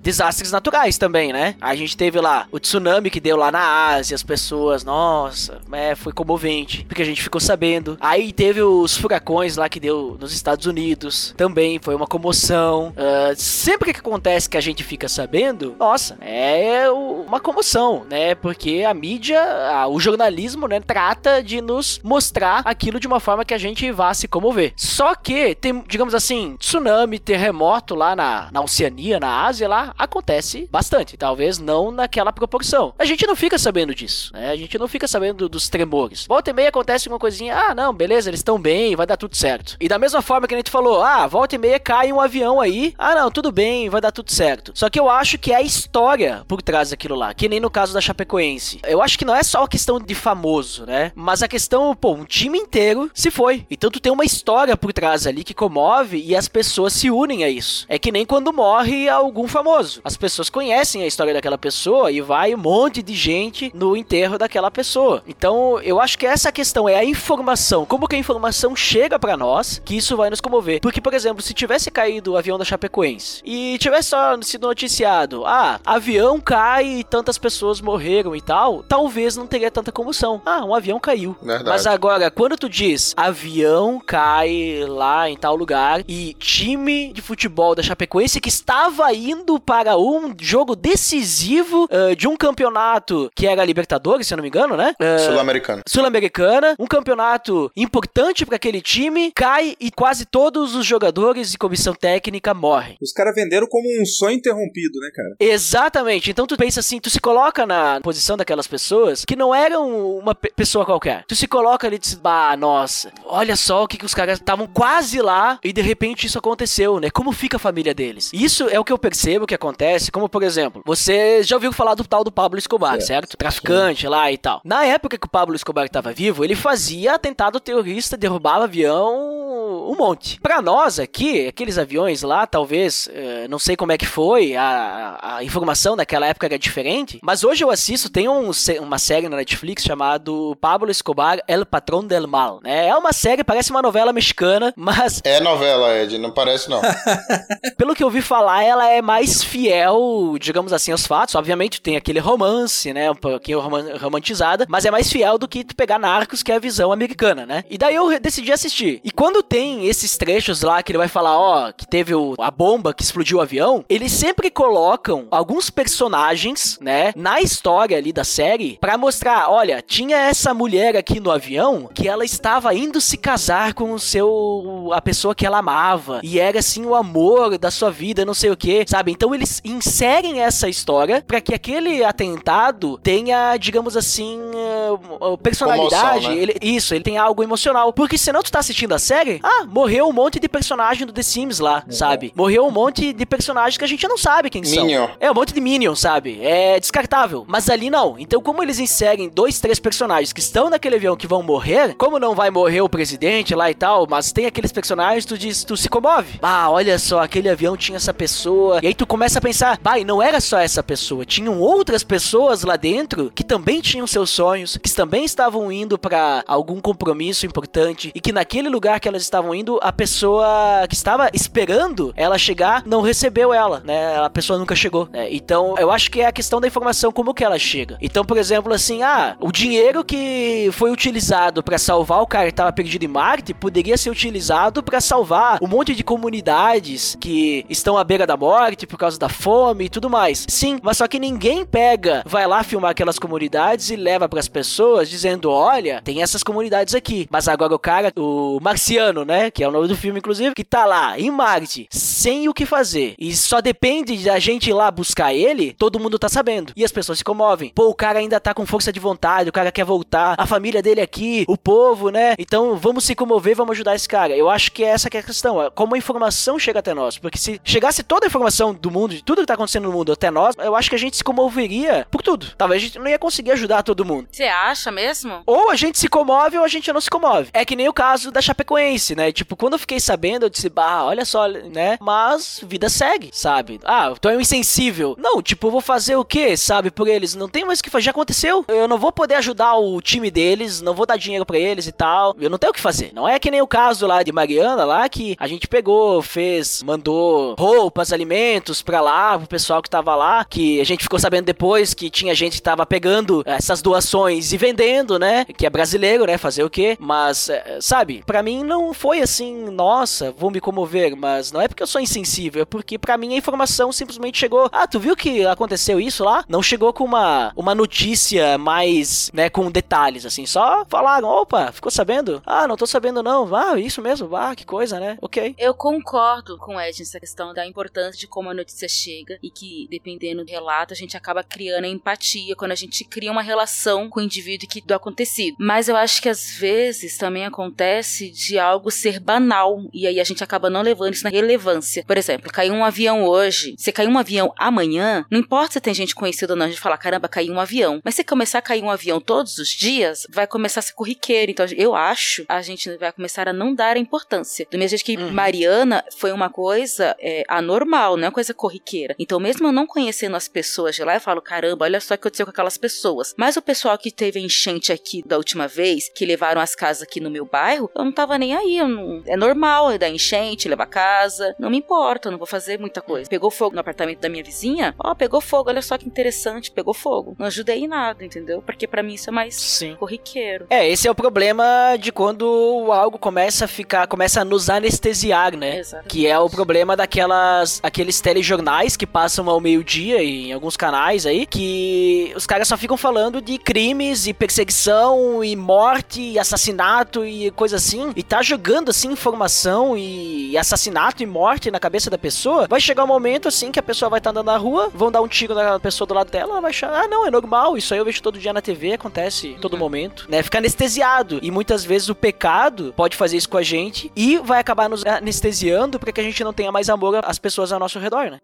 desastres naturais também, né? A gente teve lá o tsunami que deu lá na Ásia, as pessoas, nossa, é, foi comovente, porque a gente ficou sabendo. Aí teve os furacões lá que deu nos Estados Unidos, também foi uma comoção. Ah, sempre que acontece que a gente fica sabendo, nossa, é o- uma comoção, né? Porque a mídia, a- o jornalismo, né, trata de nos mostrar aquilo de uma forma que a gente vá se comover. Só que tem, digamos assim, tsunami, terremoto lá na, na Oceania, na Ásia, lá acontece bastante. Talvez não naquela proporção. A gente não fica sabendo disso, né? A gente não fica sabendo dos tremores. Volta e meia acontece uma coisinha, ah, não, beleza, eles estão bem, vai dar tudo certo. E da mesma forma que a gente falou, ah, volta e meia cai um avião aí, ah, não, tudo bem, vai dar tudo certo. Só que eu acho que é a história por trás daquilo lá, que nem no caso da Chapecoense. Eu acho que não é só a questão de famoso, né? Mas a questão, pô, um time inteiro se foi. Então tu tem uma história por trás ali que comove e as pessoas se unem a isso. É que nem quando morre algum famoso. As pessoas conhecem a história daquela pessoa e vai um monte de gente no enterro daquela pessoa. Então, eu acho que essa questão é a informação, como que a informação chega pra nós, que isso vai nos comover. Porque, por exemplo, se tivesse caído o avião da Chapecoense e tivesse só sido noticiado, ah, avião cai e tantas pessoas morreram e tal, talvez não teria tanta comoção. Ah, um avião caiu. Verdade. Mas agora, quando tu diz avião cai lá em tal lugar e time de futebol da Chapecoense que estava indo para um jogo decisivo ah, de um campeonato que era Libertadores, se eu não me engano, né? Ah, Sul-americano. Sul-Americana, um campeonato importante para aquele time, cai e quase todos os jogadores e comissão técnica morrem. Os caras venderam como um sonho interrompido, né, cara? Exatamente. Então tu pensa assim, tu se coloca na posição daquelas pessoas que não eram uma pe- pessoa qualquer. Tu se coloca ali e diz, bah, nossa, olha só o que, que os caras estavam quase lá e de repente isso aconteceu, né? Como fica a família deles? Isso é o que eu percebo que acontece, como por exemplo, você já ouviu falar do tal do Pablo Escobar, certo? Traficante lá e tal. Na época que o Pablo Escobar estava vivo, ele fazia atentado terrorista, derrubava avião um monte. Pra nós aqui, aqueles aviões lá, talvez, eh, não sei como é que foi, a, a informação naquela época era diferente, mas hoje eu assisto, tem um, uma série na Netflix chamado Pablo Escobar, El Patrón del Mal, né? É uma série, parece uma novela mexicana, mas É novela, Ed, não parece não. pelo que eu ouvi falar, ela é mais fiel, digamos assim, aos fatos. Obviamente tem aquele romance, né? Um pouquinho roman- romantizada, mas é mais fiel do que tu pegar Narcos, que é a visão americana, né? E daí eu decidi assistir. E quando tem esses trechos lá que ele vai falar, ó, que teve o- a bomba que explodiu o avião, eles sempre colocam alguns personagens, né, na história ali da série pra mostrar, olha, tinha essa mulher aqui no avião que ela estava indo se casar com o seu a pessoa que ela amava e era assim o amor da sua vida, não sei o que, sabe? Então eles inserem essa história pra que aquele atentado tenha, digamos assim, eh, personalidade, Comoção, né? ele- isso, ele tem algo emocional. Porque senão tu tá assistindo a série, ah, morreu um monte de personagem do The Sims lá, sabe? Morreu um monte de personagens que a gente não sabe quem são. Minion. É, um monte de Minion, sabe? É descartável. Mas ali não. Então, como eles inserem dois, três personagens que estão naquele avião que vão morrer, como não vai morrer o presidente lá e tal, mas tem aqueles personagens, tu diz, tu se comove. Ah, olha só, aquele avião tinha essa pessoa. E aí tu começa a pensar, pai, não era só essa pessoa, tinham outras pessoas lá dentro que também tinham seus sonhos, que também estavam indo pra algum compromisso importante e que naquele lugar que elas estavam indo, a pessoa que estava esperando ela chegar não recebeu ela, né? A pessoa nunca chegou. né? Então, eu acho que é a questão da informação, como que ela chega. Então, por exemplo, assim, ah, o dinheiro que foi utilizado pra salvar o cara que tava perdido em Marte poderia ser utilizado pra salvar um monte de comunidades que estão à beira da morte por causa da fome e tudo mais. Sim, mas só que ninguém pega, vai lá filmar aquelas comunidades e leva pras pessoas dizendo: olha, tem essas comunidades aqui. Mas agora o cara, o Marciano, né? Que é o nome do filme, inclusive, que tá lá em Marte, sem o que fazer. E só depende da gente ir lá buscar ele, todo mundo tá sabendo. E as pessoas se comovem. Pô, o cara ainda tá com força de vontade, o cara quer voltar, a família dele aqui, o povo, né? Então vamos se comover, vamos ajudar esse cara. Eu acho que é essa que é a questão. é Como a informação chega até nós. Porque se chegasse toda a informação do mundo, de tudo que tá acontecendo no mundo até nós, eu acho que a gente se comoveria por tudo. Talvez a gente não ia conseguir ajudar todo mundo. Você acha mesmo? Ou a gente se comove ou a gente não se comove. É que nem o caso da Chapecoense, né? Tipo, quando eu fiquei sabendo, eu disse, bah, olha só, né? Mas vida segue, sabe? Ah, tu é um insensível. Não, tipo, eu vou fazer o quê, sabe, por eles? Não tem mais o que fazer, já aconteceu. Eu não vou poder ajudar o time deles, não vou dar dinheiro pra eles e tal. Eu não tenho o que fazer. Não é que nem o caso lá de Mariana, lá que a gente pegou, fez, mandou roupas, alimentos pra lá, pro pessoal que tava lá, que a gente ficou sabendo depois que tinha gente que tava pegando essas doações se vendendo, né? Que é brasileiro, né? Fazer o quê? Mas, é, sabe, pra mim não foi assim, nossa, vou me comover, mas não é porque eu sou insensível, é porque pra mim a informação simplesmente chegou. Ah, tu viu que aconteceu isso lá? Não chegou com uma, uma notícia mais, né, com detalhes, assim, só falaram, opa, ficou sabendo? Ah, não tô sabendo não. Ah, isso mesmo, ah, que coisa, né? Ok. Eu concordo com Ed nessa questão da importância de como a notícia chega e que, dependendo do relato, a gente acaba criando a empatia quando a gente cria uma relação com o indivíduo que do acontecido. Mas eu acho que às vezes também acontece de algo ser banal e aí a gente acaba não levando isso na relevância. Por exemplo, caiu um avião hoje, você caiu um avião amanhã, não importa se tem gente conhecida ou não, a gente fala, caramba, caiu um avião. Mas se começar a cair um avião todos os dias, vai começar a ser corriqueiro. Então eu acho a gente vai começar a não dar a importância. Do mesmo jeito que Mariana foi uma coisa é, anormal, não é uma coisa corriqueira. Então, mesmo eu não conhecendo as pessoas de lá, eu falo, caramba, olha só o que aconteceu com aquelas pessoas. Mas o pessoal que teve a enchente aqui da última vez, que levaram as casas aqui no meu bairro, eu não tava nem aí. eu não- É normal dar enchente, levar casa. Não me importa, eu não vou fazer muita coisa. Pegou fogo no apartamento da minha vizinha? Ó, pegou fogo, olha só que interessante, pegou fogo. Não ajudei em nada, entendeu? Porque pra mim isso é mais Sim. corriqueiro. É, esse é o problema de quando algo começa a ficar, começa a nos anestesiar, né? Exatamente. Que é o problema daquelas, aqueles telejornais que passam ao meio-dia em alguns canais aí, que os caras só ficam falando de crimes e perseguição e morte e assassinato e coisa assim, e tá jogando assim informação e assassinato e morte na cabeça da pessoa. Vai chegar um momento assim que a pessoa vai estar andando na rua, vão dar um tiro na pessoa do lado dela, ela vai achar, ah, não, é normal, isso aí eu vejo todo dia na TV, acontece em todo momento, né? Fica anestesiado. E muitas vezes o pecado pode fazer isso com a gente e vai acabar nos anestesiando para que a gente não tenha mais amor às pessoas ao nosso redor, né?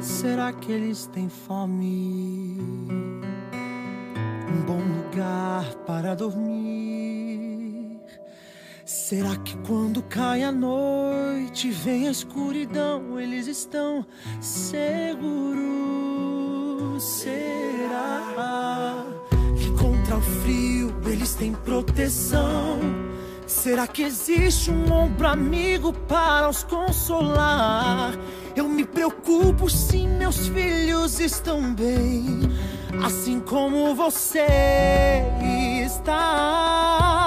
Será que eles têm fome? Um bom lugar para dormir. Será que quando cai a noite, vem a escuridão, eles estão seguros? Será que contra o frio eles têm proteção? Será que existe um ombro amigo para os consolar? Eu me preocupo se meus filhos estão bem, assim como você está.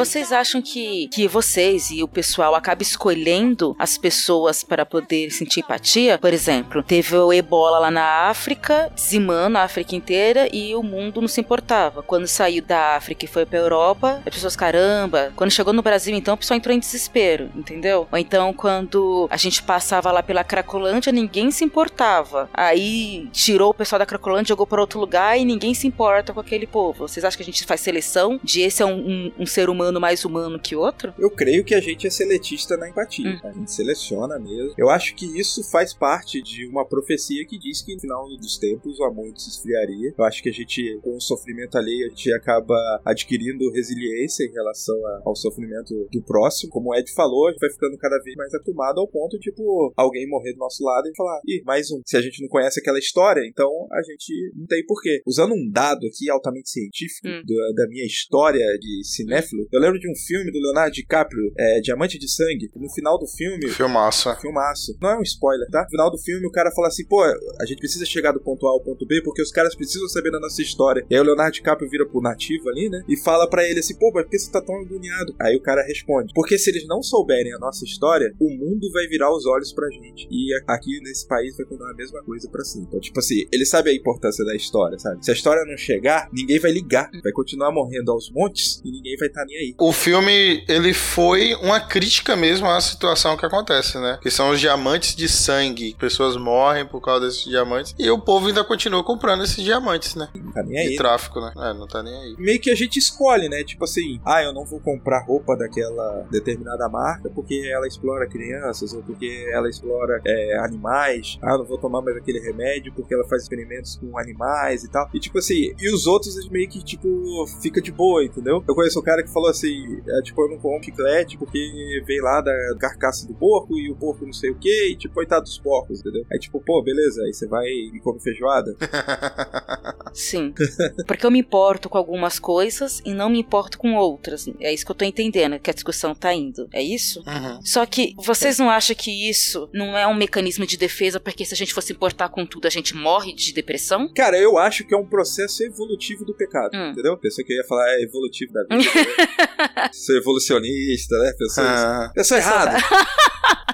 Vocês acham que, que vocês e o pessoal acabam escolhendo as pessoas para poder sentir empatia? Por exemplo, teve o ebola lá na África, dizimando a África inteira e o mundo não se importava. Quando saiu da África e foi pra Europa, as pessoas, caramba. Quando chegou no Brasil, então, o pessoal entrou em desespero, entendeu? Ou então, quando a gente passava lá pela Cracolândia, ninguém se importava. Aí tirou o pessoal da Cracolândia, jogou para outro lugar e ninguém se importa com aquele povo. Vocês acham que a gente faz seleção de esse é um, um- um ser humano mais humano que outro? Eu creio que a gente é seletista na empatia. Hum. A gente seleciona mesmo. Eu acho que isso faz parte de uma profecia que diz que no final dos tempos o amor se esfriaria. Eu acho que a gente, com o sofrimento alheio, a gente acaba adquirindo resiliência em relação a- ao sofrimento do próximo. Como o Ed falou, a gente vai ficando cada vez mais acostumado ao ponto, tipo, alguém morrer do nosso lado e falar, ih, mais um. Se a gente não conhece aquela história, então a gente não tem porquê. Usando um dado aqui altamente científico Hum. da- da minha história de cinéfilo, eu lembro de um filme do Leonardo DiCaprio, é, Diamante de Sangue. No final do filme, Filmaço. filmaço. Não é um spoiler, tá? No final do filme, o cara fala assim: pô, a gente precisa chegar do ponto A ao ponto B porque os caras precisam saber da nossa história. E aí o Leonardo DiCaprio vira pro nativo ali, né? E fala pra ele assim: pô, mas por que você tá tão agoniado? Aí o cara responde: porque se eles não souberem a nossa história, o mundo vai virar os olhos pra gente. E aqui nesse país vai continuar a mesma coisa pra si. Então, tipo assim, ele sabe a importância da história, sabe? Se a história não chegar, ninguém vai ligar. Vai continuar morrendo aos montes e ninguém vai estar nem aí. O filme, ele foi uma crítica mesmo à situação que acontece, né? Que são os diamantes de sangue. Pessoas morrem por causa desses diamantes. E o povo ainda continua comprando esses diamantes, né? Não tá nem aí. E tráfico, né? É, não tá nem aí. meio que a gente escolhe, né? Tipo assim, ah, eu não vou comprar roupa daquela determinada marca porque ela explora crianças ou porque ela explora é, animais. Ah, eu não vou tomar mais aquele remédio porque ela faz experimentos com animais e tal. E tipo assim, e os outros eles meio que tipo fica de boa, entendeu? Eu conheço um cara que falou assim, é, tipo, eu não como chiclete porque veio lá da carcaça do porco e o porco não sei o que, e tipo, coitado dos porcos, entendeu? Aí tipo, pô, beleza, aí você vai e come feijoada. Sim. Porque eu me importo com algumas coisas e não me importo com outras. É isso que eu tô entendendo que a discussão tá indo. É isso? Uhum. Só que vocês não acham que isso não é um mecanismo de defesa porque se a gente fosse importar com tudo a gente morre de depressão? Cara, eu acho que é um processo evolutivo do pecado, Hum. entendeu? Pessoa que ia falar é evolutivo da vida. Sou evolucionista, né? Pessoa, Ah. pessoa errada.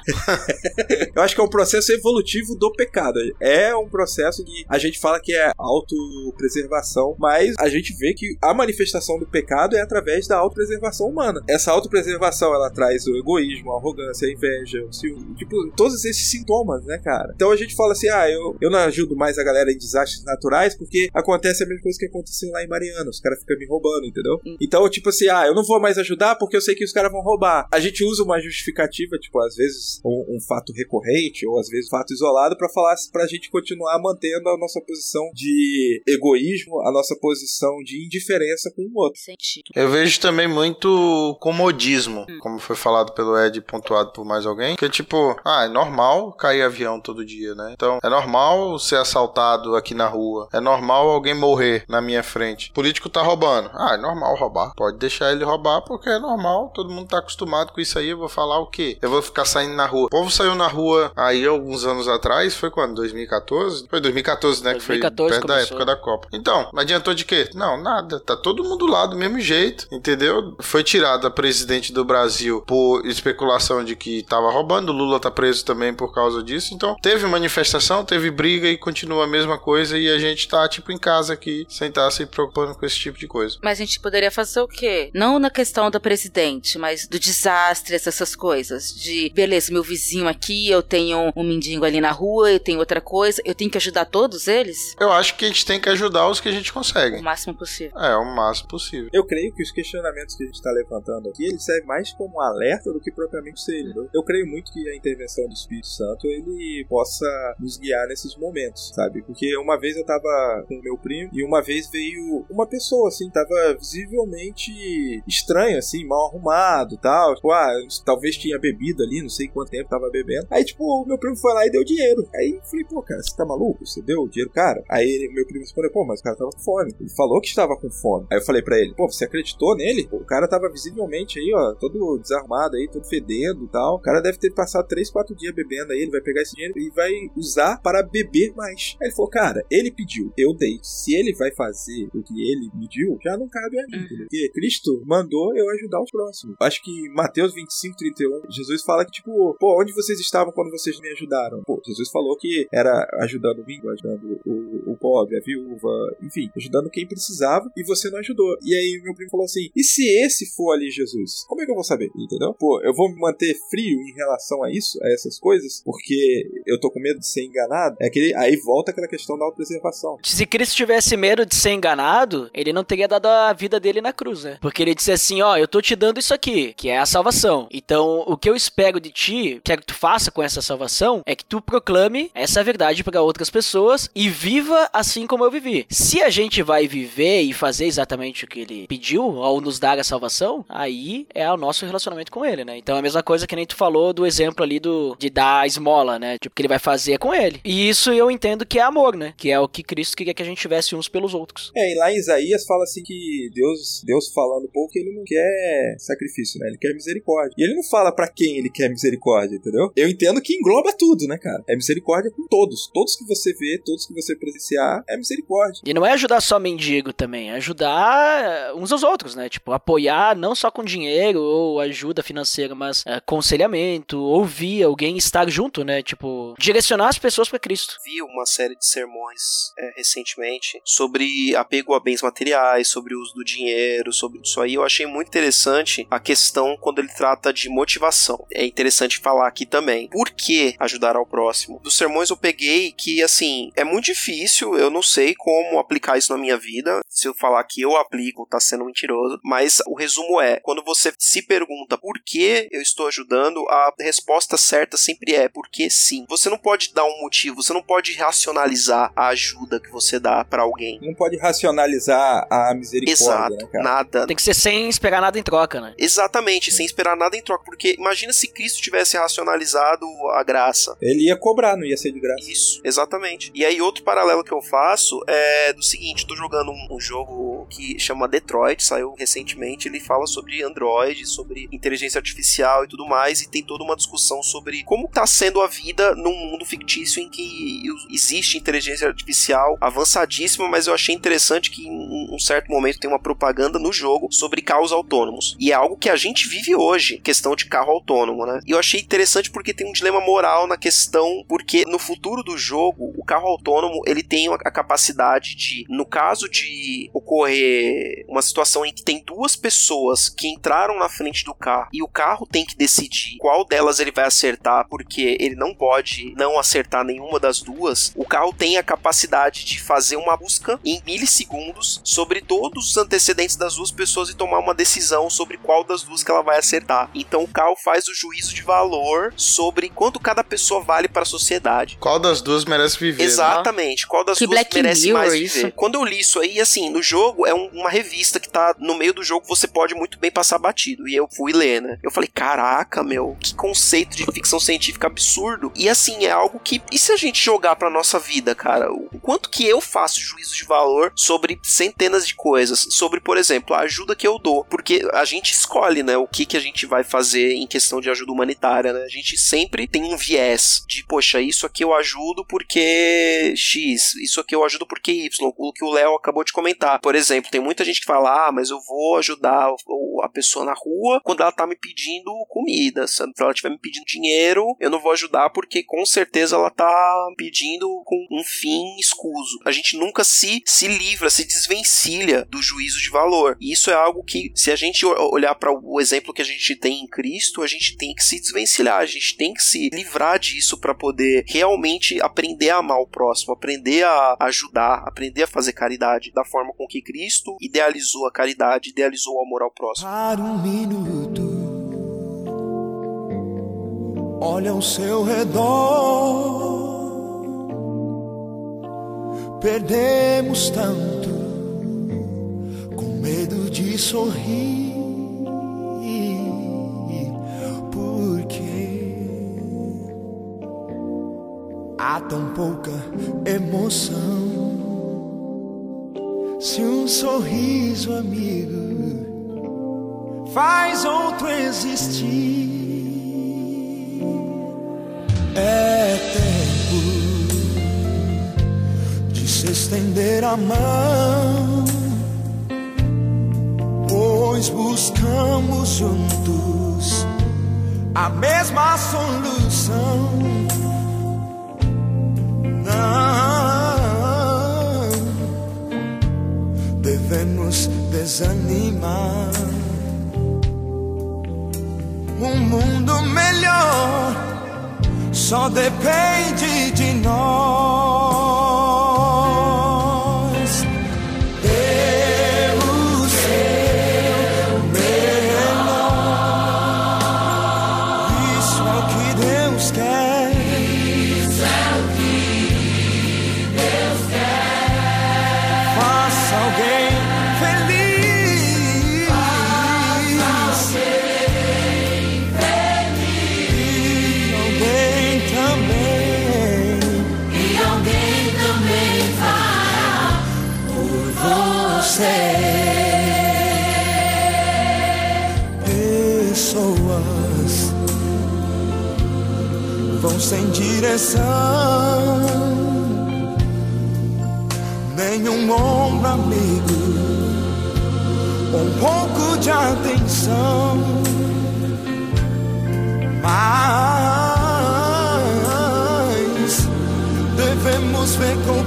eu acho que é um processo evolutivo do pecado. É um processo que a gente fala que é autopreservação, mas a gente vê que a manifestação do pecado é através da autopreservação humana. Essa autopreservação ela traz o egoísmo, a arrogância, a inveja, o ciúme, tipo, todos esses sintomas, né, cara? Então a gente fala assim: ah, eu, eu não ajudo mais a galera em desastres naturais porque acontece a mesma coisa que aconteceu lá em Mariana, os caras ficam me roubando, entendeu? Então, tipo assim, ah, eu não vou mais ajudar porque eu sei que os caras vão roubar. A gente usa uma justificativa, tipo, às vezes um, um fato recorrente ou às vezes um fato isolado pra falar pra gente continuar mantendo a nossa posição de egoísmo, a nossa posição de indiferença com o outro. Sentido. Eu vejo também muito comodismo, como foi falado pelo Ed, pontuado por mais alguém, que é tipo, ah, é normal cair avião todo dia, né? Então, é normal ser assaltado aqui na rua, é normal alguém morrer na minha frente. O político tá roubando. Ah, é normal roubar. Pode deixar ele roubar porque é normal, todo mundo tá acostumado com isso aí, eu vou falar o quê? Eu vou ficar saindo na rua. O povo saiu na rua aí alguns anos atrás, foi quando? 2014? Foi 2014, né? que foi 2014 perto da época da Copa. Então, mas adiantou de quê? Não, nada. Tá todo mundo lá do mesmo jeito, entendeu? Foi tirada a presidente do Brasil por especulação de que tava roubando. O Lula tá preso também por causa disso. Então, teve manifestação, teve briga e continua a mesma coisa. E a gente tá, tipo, em casa aqui, sem estar se preocupando com esse tipo de coisa. Mas a gente poderia fazer o quê? Não na questão do presidente, mas do desastre, essas coisas. De, beleza, meu vizinho aqui, eu tenho um mendigo ali na rua, eu tenho outra coisa, eu tenho que ajudar todos eles? Eu acho que a gente tem que ajudar os que a gente consegue. O máximo possível. É, o máximo possível. Eu creio que os questionamentos que a gente está levantando aqui, eles servem mais como um alerta do que propriamente ser. entendeu? Eu creio muito que a intervenção do Espírito Santo ele possa nos guiar nesses momentos, sabe? Porque uma vez eu tava com o meu primo e uma vez veio uma pessoa assim, tava visivelmente estranho assim, mal arrumado, tal. Tipo, ah, talvez tinha bebido ali, não sei quanto tempo tava bebendo. Aí tipo, o meu primo foi lá e deu dinheiro. Aí falei, pô, cara, você tá maluco? Você deu o dinheiro, cara? Aí ele- meu primo respondeu, pô, mas o cara tava com fome. Ele falou que estava com fome. Aí eu falei pra ele, pô, você acreditou nele? Pô, o cara tava visivelmente aí, ó, todo desarmado aí, todo fedendo e tal. O cara deve ter passado 3, 4 dias bebendo aí, ele vai pegar esse dinheiro e vai usar para beber mais. Aí ele falou, cara, ele pediu, eu dei. Se ele vai fazer o que ele pediu, já não cabe a mim, entendeu? Porque Cristo mandou eu ajudar os próximos. Acho que Mateus 25, 31, Jesus fala que, tipo, pô, onde vocês estavam quando vocês me ajudaram? Pô, Jesus falou que era ajudando o vinho, ajudando o, o pobre, a viúva, enfim, ajudando quem precisava e você não ajudou. E aí meu primo falou assim: e se esse for ali Jesus? Como é que eu vou saber? Entendeu? Pô, eu vou me manter frio em relação a isso, a essas coisas, porque eu tô com medo de ser enganado. É aquele, aí volta aquela questão da autopreservação. Se Cristo tivesse medo de ser enganado, ele não teria dado a vida dele na cruz, né? Porque ele disse assim, ó, eu tô te dando isso aqui, que é a salvação. Então, o que eu espero de ti, quero que tu faça com essa salvação, é que tu proclame essa verdade para outras pessoas e viva assim como eu vivi. Se a gente vai viver e fazer exatamente o que ele pediu ao nos dar a salvação, aí é o nosso relacionamento com ele, né? Então, é a mesma coisa que nem tu falou do exemplo ali do de dar a esmola, né? Tipo, que ele vai fazer com ele. E isso eu entendo que é amor, né? Que é o que Cristo queria que a gente tivesse uns pelos outros. É, e lá em Isaías fala assim que Deus, Deus falando pouco, ele não quer sacrifício, né? Ele quer misericórdia. E ele não fala pra quem ele quer misericórdia, entendeu? Eu entendo que engloba tudo, né, cara? É misericórdia com todos. Todos que você vê, todos que você presenciar, é misericórdia. E não é ajudar só mendigo também, é ajudar uns aos outros, né? Tipo, apoiar não só com dinheiro ou ajuda financeira, mas é, aconselhamento, ouvir alguém estar junto, né? Tipo, direcionar as pessoas para Cristo. vi uma série de sermões é, recentemente sobre apego a bens materiais, sobre o uso do dinheiro, sobre isso aí. Eu achei muito interessante a questão quando ele trata de motivação. É interessante falar aqui também. Por que ajudar ao próximo? Dos sermões eu peguei que, assim, é muito difícil, eu não sei como aplicar isso na minha vida. Se eu falar que eu aplico, tá sendo mentiroso. Mas o resumo é: quando você se pergunta por que eu estou ajudando, a resposta certa sempre é porque sim. Você não pode dar um motivo, você não pode racionalizar a ajuda que você dá pra alguém. Não pode racionalizar a misericórdia, Exato, né, cara? nada. Tem que ser sem esperar nada em troca, né? Exatamente, sem esperar nada em troca. Porque imagina se Cristo tivesse racionalizado a graça. Ele ia cobrar, não ia ser de graça. Isso, exatamente. E aí, outro paralelo que eu faço é do seguinte: tô jogando um, um jogo que chama Detroit, saiu recentemente. Ele fala sobre Android, sobre inteligência artificial e tudo mais, e tem toda uma discussão sobre como tá sendo a vida num mundo fictício em que existe inteligência artificial avançadíssima, mas eu achei interessante que em um certo momento tem uma propaganda no jogo sobre carros autônomos. E é algo que a gente vive hoje, questão de carro autônomo, né? E eu achei interessante porque tem um dilema moral na questão, porque no futuro do jogo, o carro autônomo, ele tem a capacidade de, no caso de ocorrer uma situação em que tem duas pessoas que entraram na frente do carro e o carro tem que decidir qual delas ele vai acertar, porque ele não pode não acertar nenhuma das duas, o carro tem a capacidade de fazer uma busca em milissegundos sobre todos os antecedentes das duas pessoas e tomar uma decisão sobre qual das duas que ela vai acertar. Então o carro faz o juízo de valor sobre quanto cada pessoa vale para a sociedade. Qual das duas merece viver? né? Exatamente, qual das Que duas Black merece Mirror mais isso. viver. Quando eu li isso aí, assim, no jogo é um- uma revista que tá no meio do jogo, você pode muito bem passar batido. E eu fui ler, né? Eu falei, caraca, meu, que conceito de ficção científica absurdo. E assim, é algo que. E se a gente jogar pra nossa vida, cara? O quanto que eu faço juízo de valor sobre centenas de coisas? Sobre, por exemplo, a ajuda que eu dou. Porque a gente escolhe, né? O que, que a gente vai fazer em questão de ajuda humanitária, né? A gente sempre tem um viés de, poxa, isso aqui eu ajudo porque X, isso aqui eu ajudo porque Y, o que o Léo acabou de comentar. Por exemplo, tem muita gente que fala, ah, mas eu vou ajudar a pessoa na rua quando ela tá me pedindo comida. Se ela estiver me pedindo dinheiro, eu não vou ajudar porque com certeza ela tá pedindo com um fim escuso. A gente nunca se, se livra, se desvencilha do juízo de valor. E isso é algo que, se a gente olhar para o exemplo que a gente tem em Cristo, a gente tem que se desvencilhar, a gente tem que se livrar disso para poder realmente aprender a amar o próximo, aprender a ajudar, aprender a fazer caridade da forma com que Cristo idealizou a caridade, idealizou o amor ao próximo. Para um minuto, olha ao seu redor. Perdemos tanto, medo de sorrir. Porque há tão pouca emoção. Se um sorriso amigo faz outro existir. É tempo de se estender a mão, pois buscamos juntos a mesma solução. Não devemos desanimar. Um mundo melhor só depende de nós. Alguém feliz. Faça E alguém também. E alguém também fará por você. Pessoas vão sem direção. Nenhum ombro amigo, um pouco de atenção. Mas devemos ver com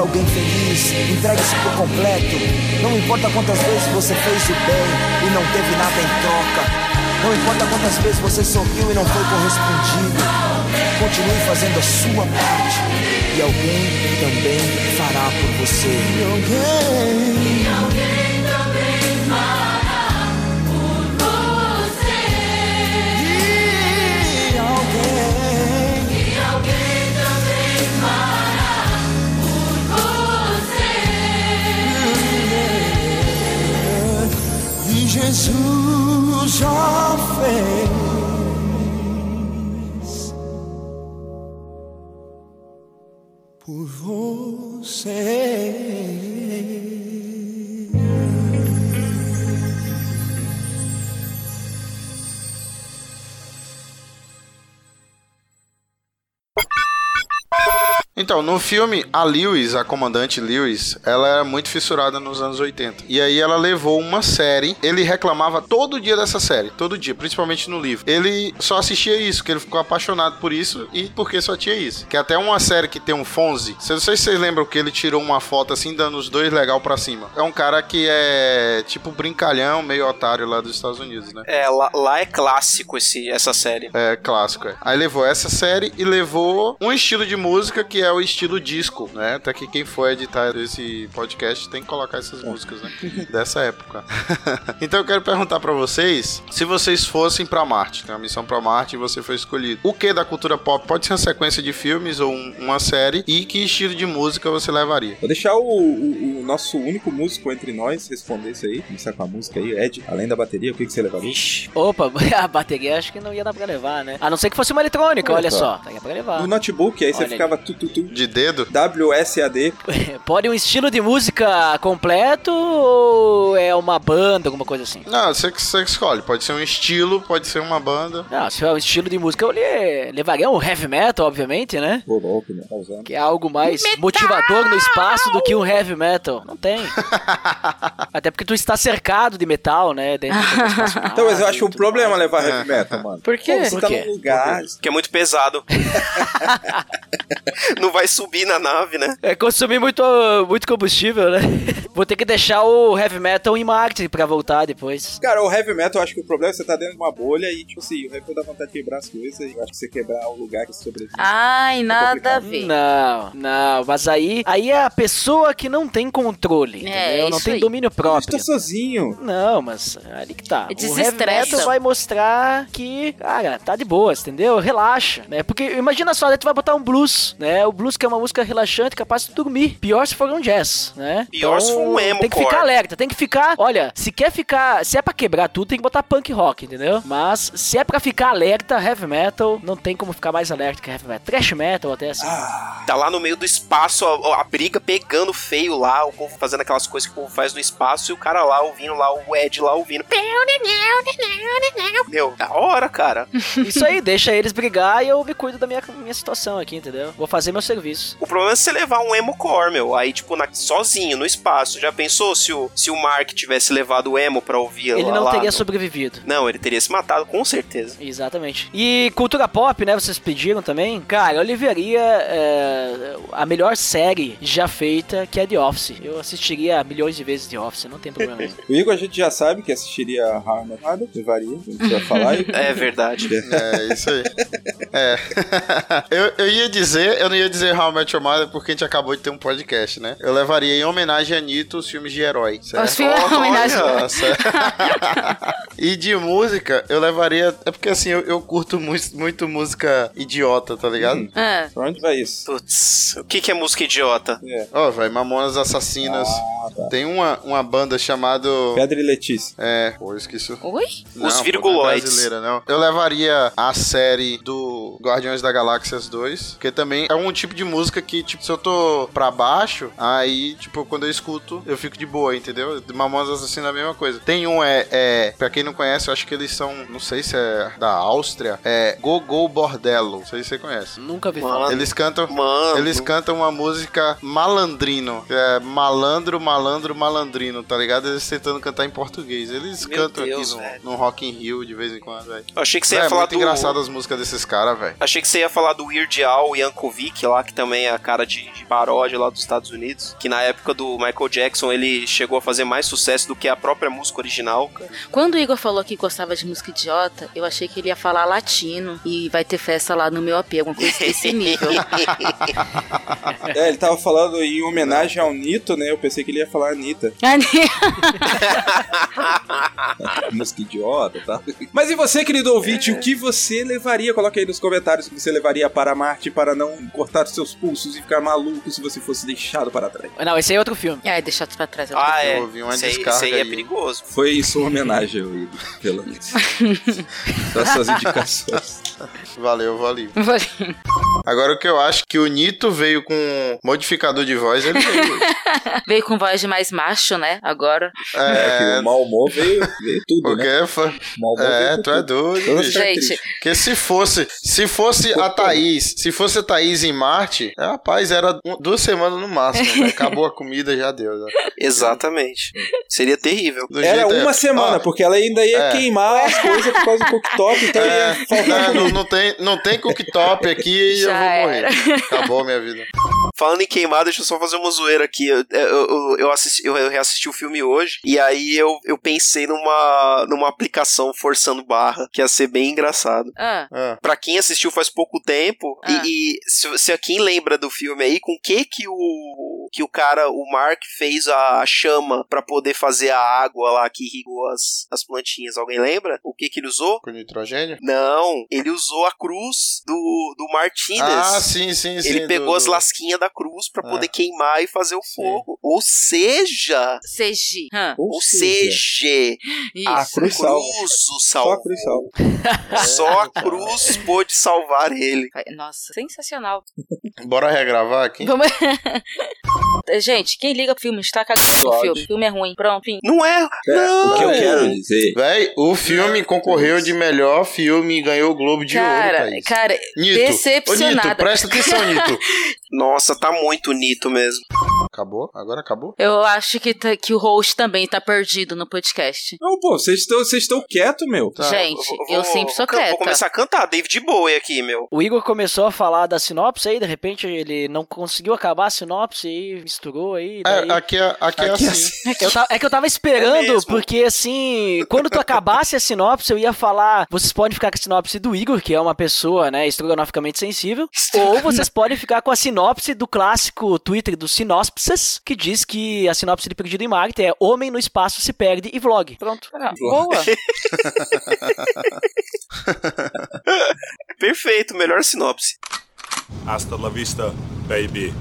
Alguém feliz, entregue-se por completo. Não importa quantas vezes você fez o bem e não teve nada em troca. Não importa quantas vezes você sorriu e não foi correspondido. Continue fazendo a sua parte e alguém também fará por você. E alguém. Jesus já fez por você. Então, no filme, a Lewis, a comandante Lewis, ela era muito fissurada nos anos 80. E aí ela levou uma série. Ele reclamava todo dia dessa série, todo dia, principalmente no livro. Ele só assistia isso, que ele ficou apaixonado por isso e porque só tinha isso. Que até uma série que tem um Fonze. Não sei se vocês lembram que ele tirou uma foto assim, dando os dois legal pra cima. É um cara que é tipo brincalhão, meio otário lá dos Estados Unidos, né? É, lá, lá é clássico esse, essa série. É, clássico, é. Aí levou essa série e levou um estilo de música que é o estilo disco, né? Até que quem for editar esse podcast tem que colocar essas músicas, né? Dessa época. então eu quero perguntar pra vocês, se vocês fossem pra Marte, tem uma missão pra Marte e você foi escolhido. O que da cultura pop pode ser uma sequência de filmes ou um- uma série e que estilo de música você levaria? Vou deixar o, o- o nosso único músico entre nós responder isso aí. Começar com a música aí. Ed, além da bateria, o que, que você levaria? Opa, a bateria acho que não ia dar pra levar, né? A não ser que fosse uma eletrônica, Olha olha só. só. Daria pra levar. No notebook, aí você Olha ficava tu, tu, tu, De dedo? WSAD. Pode um estilo de música completo ou é uma banda, alguma coisa assim? Não, você que você escolhe. Pode ser um estilo, pode ser uma banda. Não, se é um estilo de música, eu le- levaria um heavy metal, obviamente, né? Pô, louco, né? Tá. Que é algo mais motivador no espaço do que um heavy metal. Não tem. Até porque tu está cercado de metal, né? Dentro do espaço Então, mas eu acho um problema mais. levar heavy metal, mano. Por quê? Pô, você Por tá quê? num lugar. Que é muito pesado. Não vai subir na nave, né? É consumir muito, muito combustível, né? Vou ter que deixar o heavy metal em Marte pra voltar depois. Cara, o heavy metal, eu acho que o problema é que você tá dentro de uma bolha e, tipo assim, o heavy metal dá vontade de quebrar as coisas e eu acho que você quebrar o lugar que você sobrevive. Ai, nada a ver. Não, não, mas aí, aí é a pessoa que não tem controle, É, entendeu? Não tem aí. domínio Eu próprio. tô sozinho. Não, mas ali que tá. O heavy Desestressa. metal vai mostrar que, cara, tá de boas, entendeu? Relaxa, né? Porque imagina só, daí tu vai botar um blues, né? O blues que é uma música relaxante, capaz de dormir. Pior se for um jazz, né? Pior se for um emo Tem que core. ficar alerta, tem que ficar, olha, se quer ficar, se é pra quebrar tudo, tem que botar punk rock, entendeu? Mas se é pra ficar alerta, heavy metal, não tem como ficar mais alerta que heavy metal. Trash metal até assim. Tá lá no meio do espaço, a, a briga pegando feio lá, o povo fazendo aquelas coisas que o povo faz no espaço e o cara lá ouvindo lá, o Ed lá ouvindo. Meu, da hora, cara. Isso aí, deixa eles brigar e eu me cuido da minha, minha situação aqui, entendeu? Vou fazer meu serviço. O problema é você levar um emo core, meu. Aí, tipo, na- sozinho, no espaço. Já pensou se o, se o Mark tivesse levado o emo pra ouvir Ele lá, não lá teria no- sobrevivido. Não, ele teria se matado, com certeza. Exatamente. E cultura pop, né? Vocês pediram também. Cara, eu levaria é, a melhor série já feita, que é The Office. Eu assistiria milhões de vezes The Office, não tem problema nenhum. O Igor a gente já sabe que assistiria Met Mother, levaria, a gente vai falar. É verdade. É, isso aí. É. eu, eu ia dizer, eu não ia dizer How I Met Your Mother porque a gente acabou de ter um podcast, né? Eu levaria em homenagem a Nito os filmes de herói. certo? Os filmes em homenagem. Nossa. e de música, eu levaria. É porque assim, eu, eu curto muito, muito música idiota, tá ligado? Ah, Pra onde vai isso? Putz, o que, que é música idiota? É. Ó, vai, Mamonas Assassinas. Ah, tá. Tem uma, uma banda chamada. Pedra e Letícia. É, pô, eu esqueci. oi? Não, Os pô, não é virguloides. brasileira, não. Eu levaria a série do Guardiões da Galáxias 2, que também é um tipo de música que, tipo, se eu tô pra baixo, aí, tipo, quando eu escuto, eu fico de boa, entendeu? Mamonas Assassinas é a mesma coisa. Tem um, é, é, pra quem não conhece, eu acho que eles são, não sei se é da Áustria, é Gogol Bordello, não sei se você conhece. Nunca vi falar. Eles cantam... Mano. Eles cantam uma música malandrino, que é malandro, malandro, malandrino, tá ligado? Eles tentando cantar em português. Eles Meu cantam Deus, aqui no, no Rock in Rio de vez em quando, velho. Eu achei que você É, ia falar muito do. engraçado as músicas desses caras, velho. Achei que você ia falar do Weird Al Yankovic lá, que também é a cara de, de paródia lá dos Estados Unidos. Que na época do Michael Jackson ele chegou a fazer mais sucesso do que a própria música original. cara. Quando o Igor falou que gostava de música idiota, eu achei que ele ia falar latino e vai ter festa lá no meu AP, alguma coisa desse nível. É, ele tava falando em homenagem ao Nito, né? Eu pensei que ele ia falar Anitta. Música idiota, tá? Mas e você, querido ouvinte, o que você levaria? Coloca aí nos comentários o que você levaria para Marte para não cortar seus pulsos e ficar maluco se você fosse deixado para trás. Não, esse aí é outro filme. Ai, deixa pra trás. Ah, é. Eu ouvi uma Isso aí, descarga isso aí é aí. perigoso. Foi isso uma homenagem ao Igor, pelo menos. Das suas indicações. Valeu, valeu. Vou- Agora o que eu acho que o Nito veio com modificador de voz, ele veio. Veio com voz de mais macho, né? Agora. É, que É, o mau humor veio, veio tudo, porque né? foi... O humor veio É, tu é doido, bicho. Gente. Porque se fosse, se fosse a Thaís, se fosse a Thaís em Marte, rapaz, era duas semanas no máximo, velho. Acabou a comida, já deu. já. Exatamente. Seria terrível. Do Era é- uma semana, Ó, porque ela ainda ia É. queimar as coisas por causa do cooktop, então É, ia faltar não, não tem, não tem cooktop aqui e eu vou morrer. Acabou a minha vida. Falando em queimada, deixa eu só fazer uma zoeira aqui. Eu, eu, eu, assisti, eu reassisti o filme hoje, e aí eu, eu pensei numa, numa aplicação forçando barra, que ia ser bem engraçado. Ah, Ah, Pra quem assistiu faz pouco tempo, e- Ah. e, se, se quem lembra do filme aí, com que que o que o cara, o Mark fez a chama pra poder fazer a água lá que irrigou as, as plantinhas, alguém lembra? O que que ele usou? com nitrogênio? Não, ele usou a cruz do, do Martinez. Ah, sim, sim, sim. Ele pegou do- as do- lasquinhas da cruz pra Ah. poder queimar e fazer o fogo. Ou seja, CG. Ou seja, a isso. cruz cruz o Só a salvou. cruz salva. Só a cruz pôde salvar ele. Nossa, sensacional. Bora regravar aqui? Vamos... Gente, quem liga pro filme está cagando o filme. O filme é ruim. Pronto, fim. Não é? Não. O que eu quero dizer. Véi, o filme concorreu de melhor filme e ganhou o Globo de Ouro, Cara, cara, Nito, Ô, Nito, decepcionada. presta atenção, Nito. Nossa, tá muito nito mesmo. Acabou? Agora acabou? Eu acho que, tá- que o host também tá perdido no podcast. Não, pô, vocês estão vocês estão quietos, meu. Tá. Gente, eu, vou- sempre sou vou- Vou começar a cantar David Bowie aqui, meu. O Igor começou a falar da sinopse aí, de repente ele não conseguiu acabar a sinopse e misturou aí. daí- É, aqui é, aqui é Aqui é assim. Eu ta- é que eu tava esperando, É porque assim, quando tu acabasse a sinopse, eu ia falar. Vocês podem ficar com a sinopse do Igor, que é uma pessoa, né, estrogonoficamente sensível, ou vocês podem ficar com a sinopse do clássico Twitter do Sinopses, que diz que a sinopse de Perdido em Marte é Homem no Espaço se perde e vlog. Pronto. Ah, Boa. Perfeito, melhor sinopse. Hasta la vista, baby.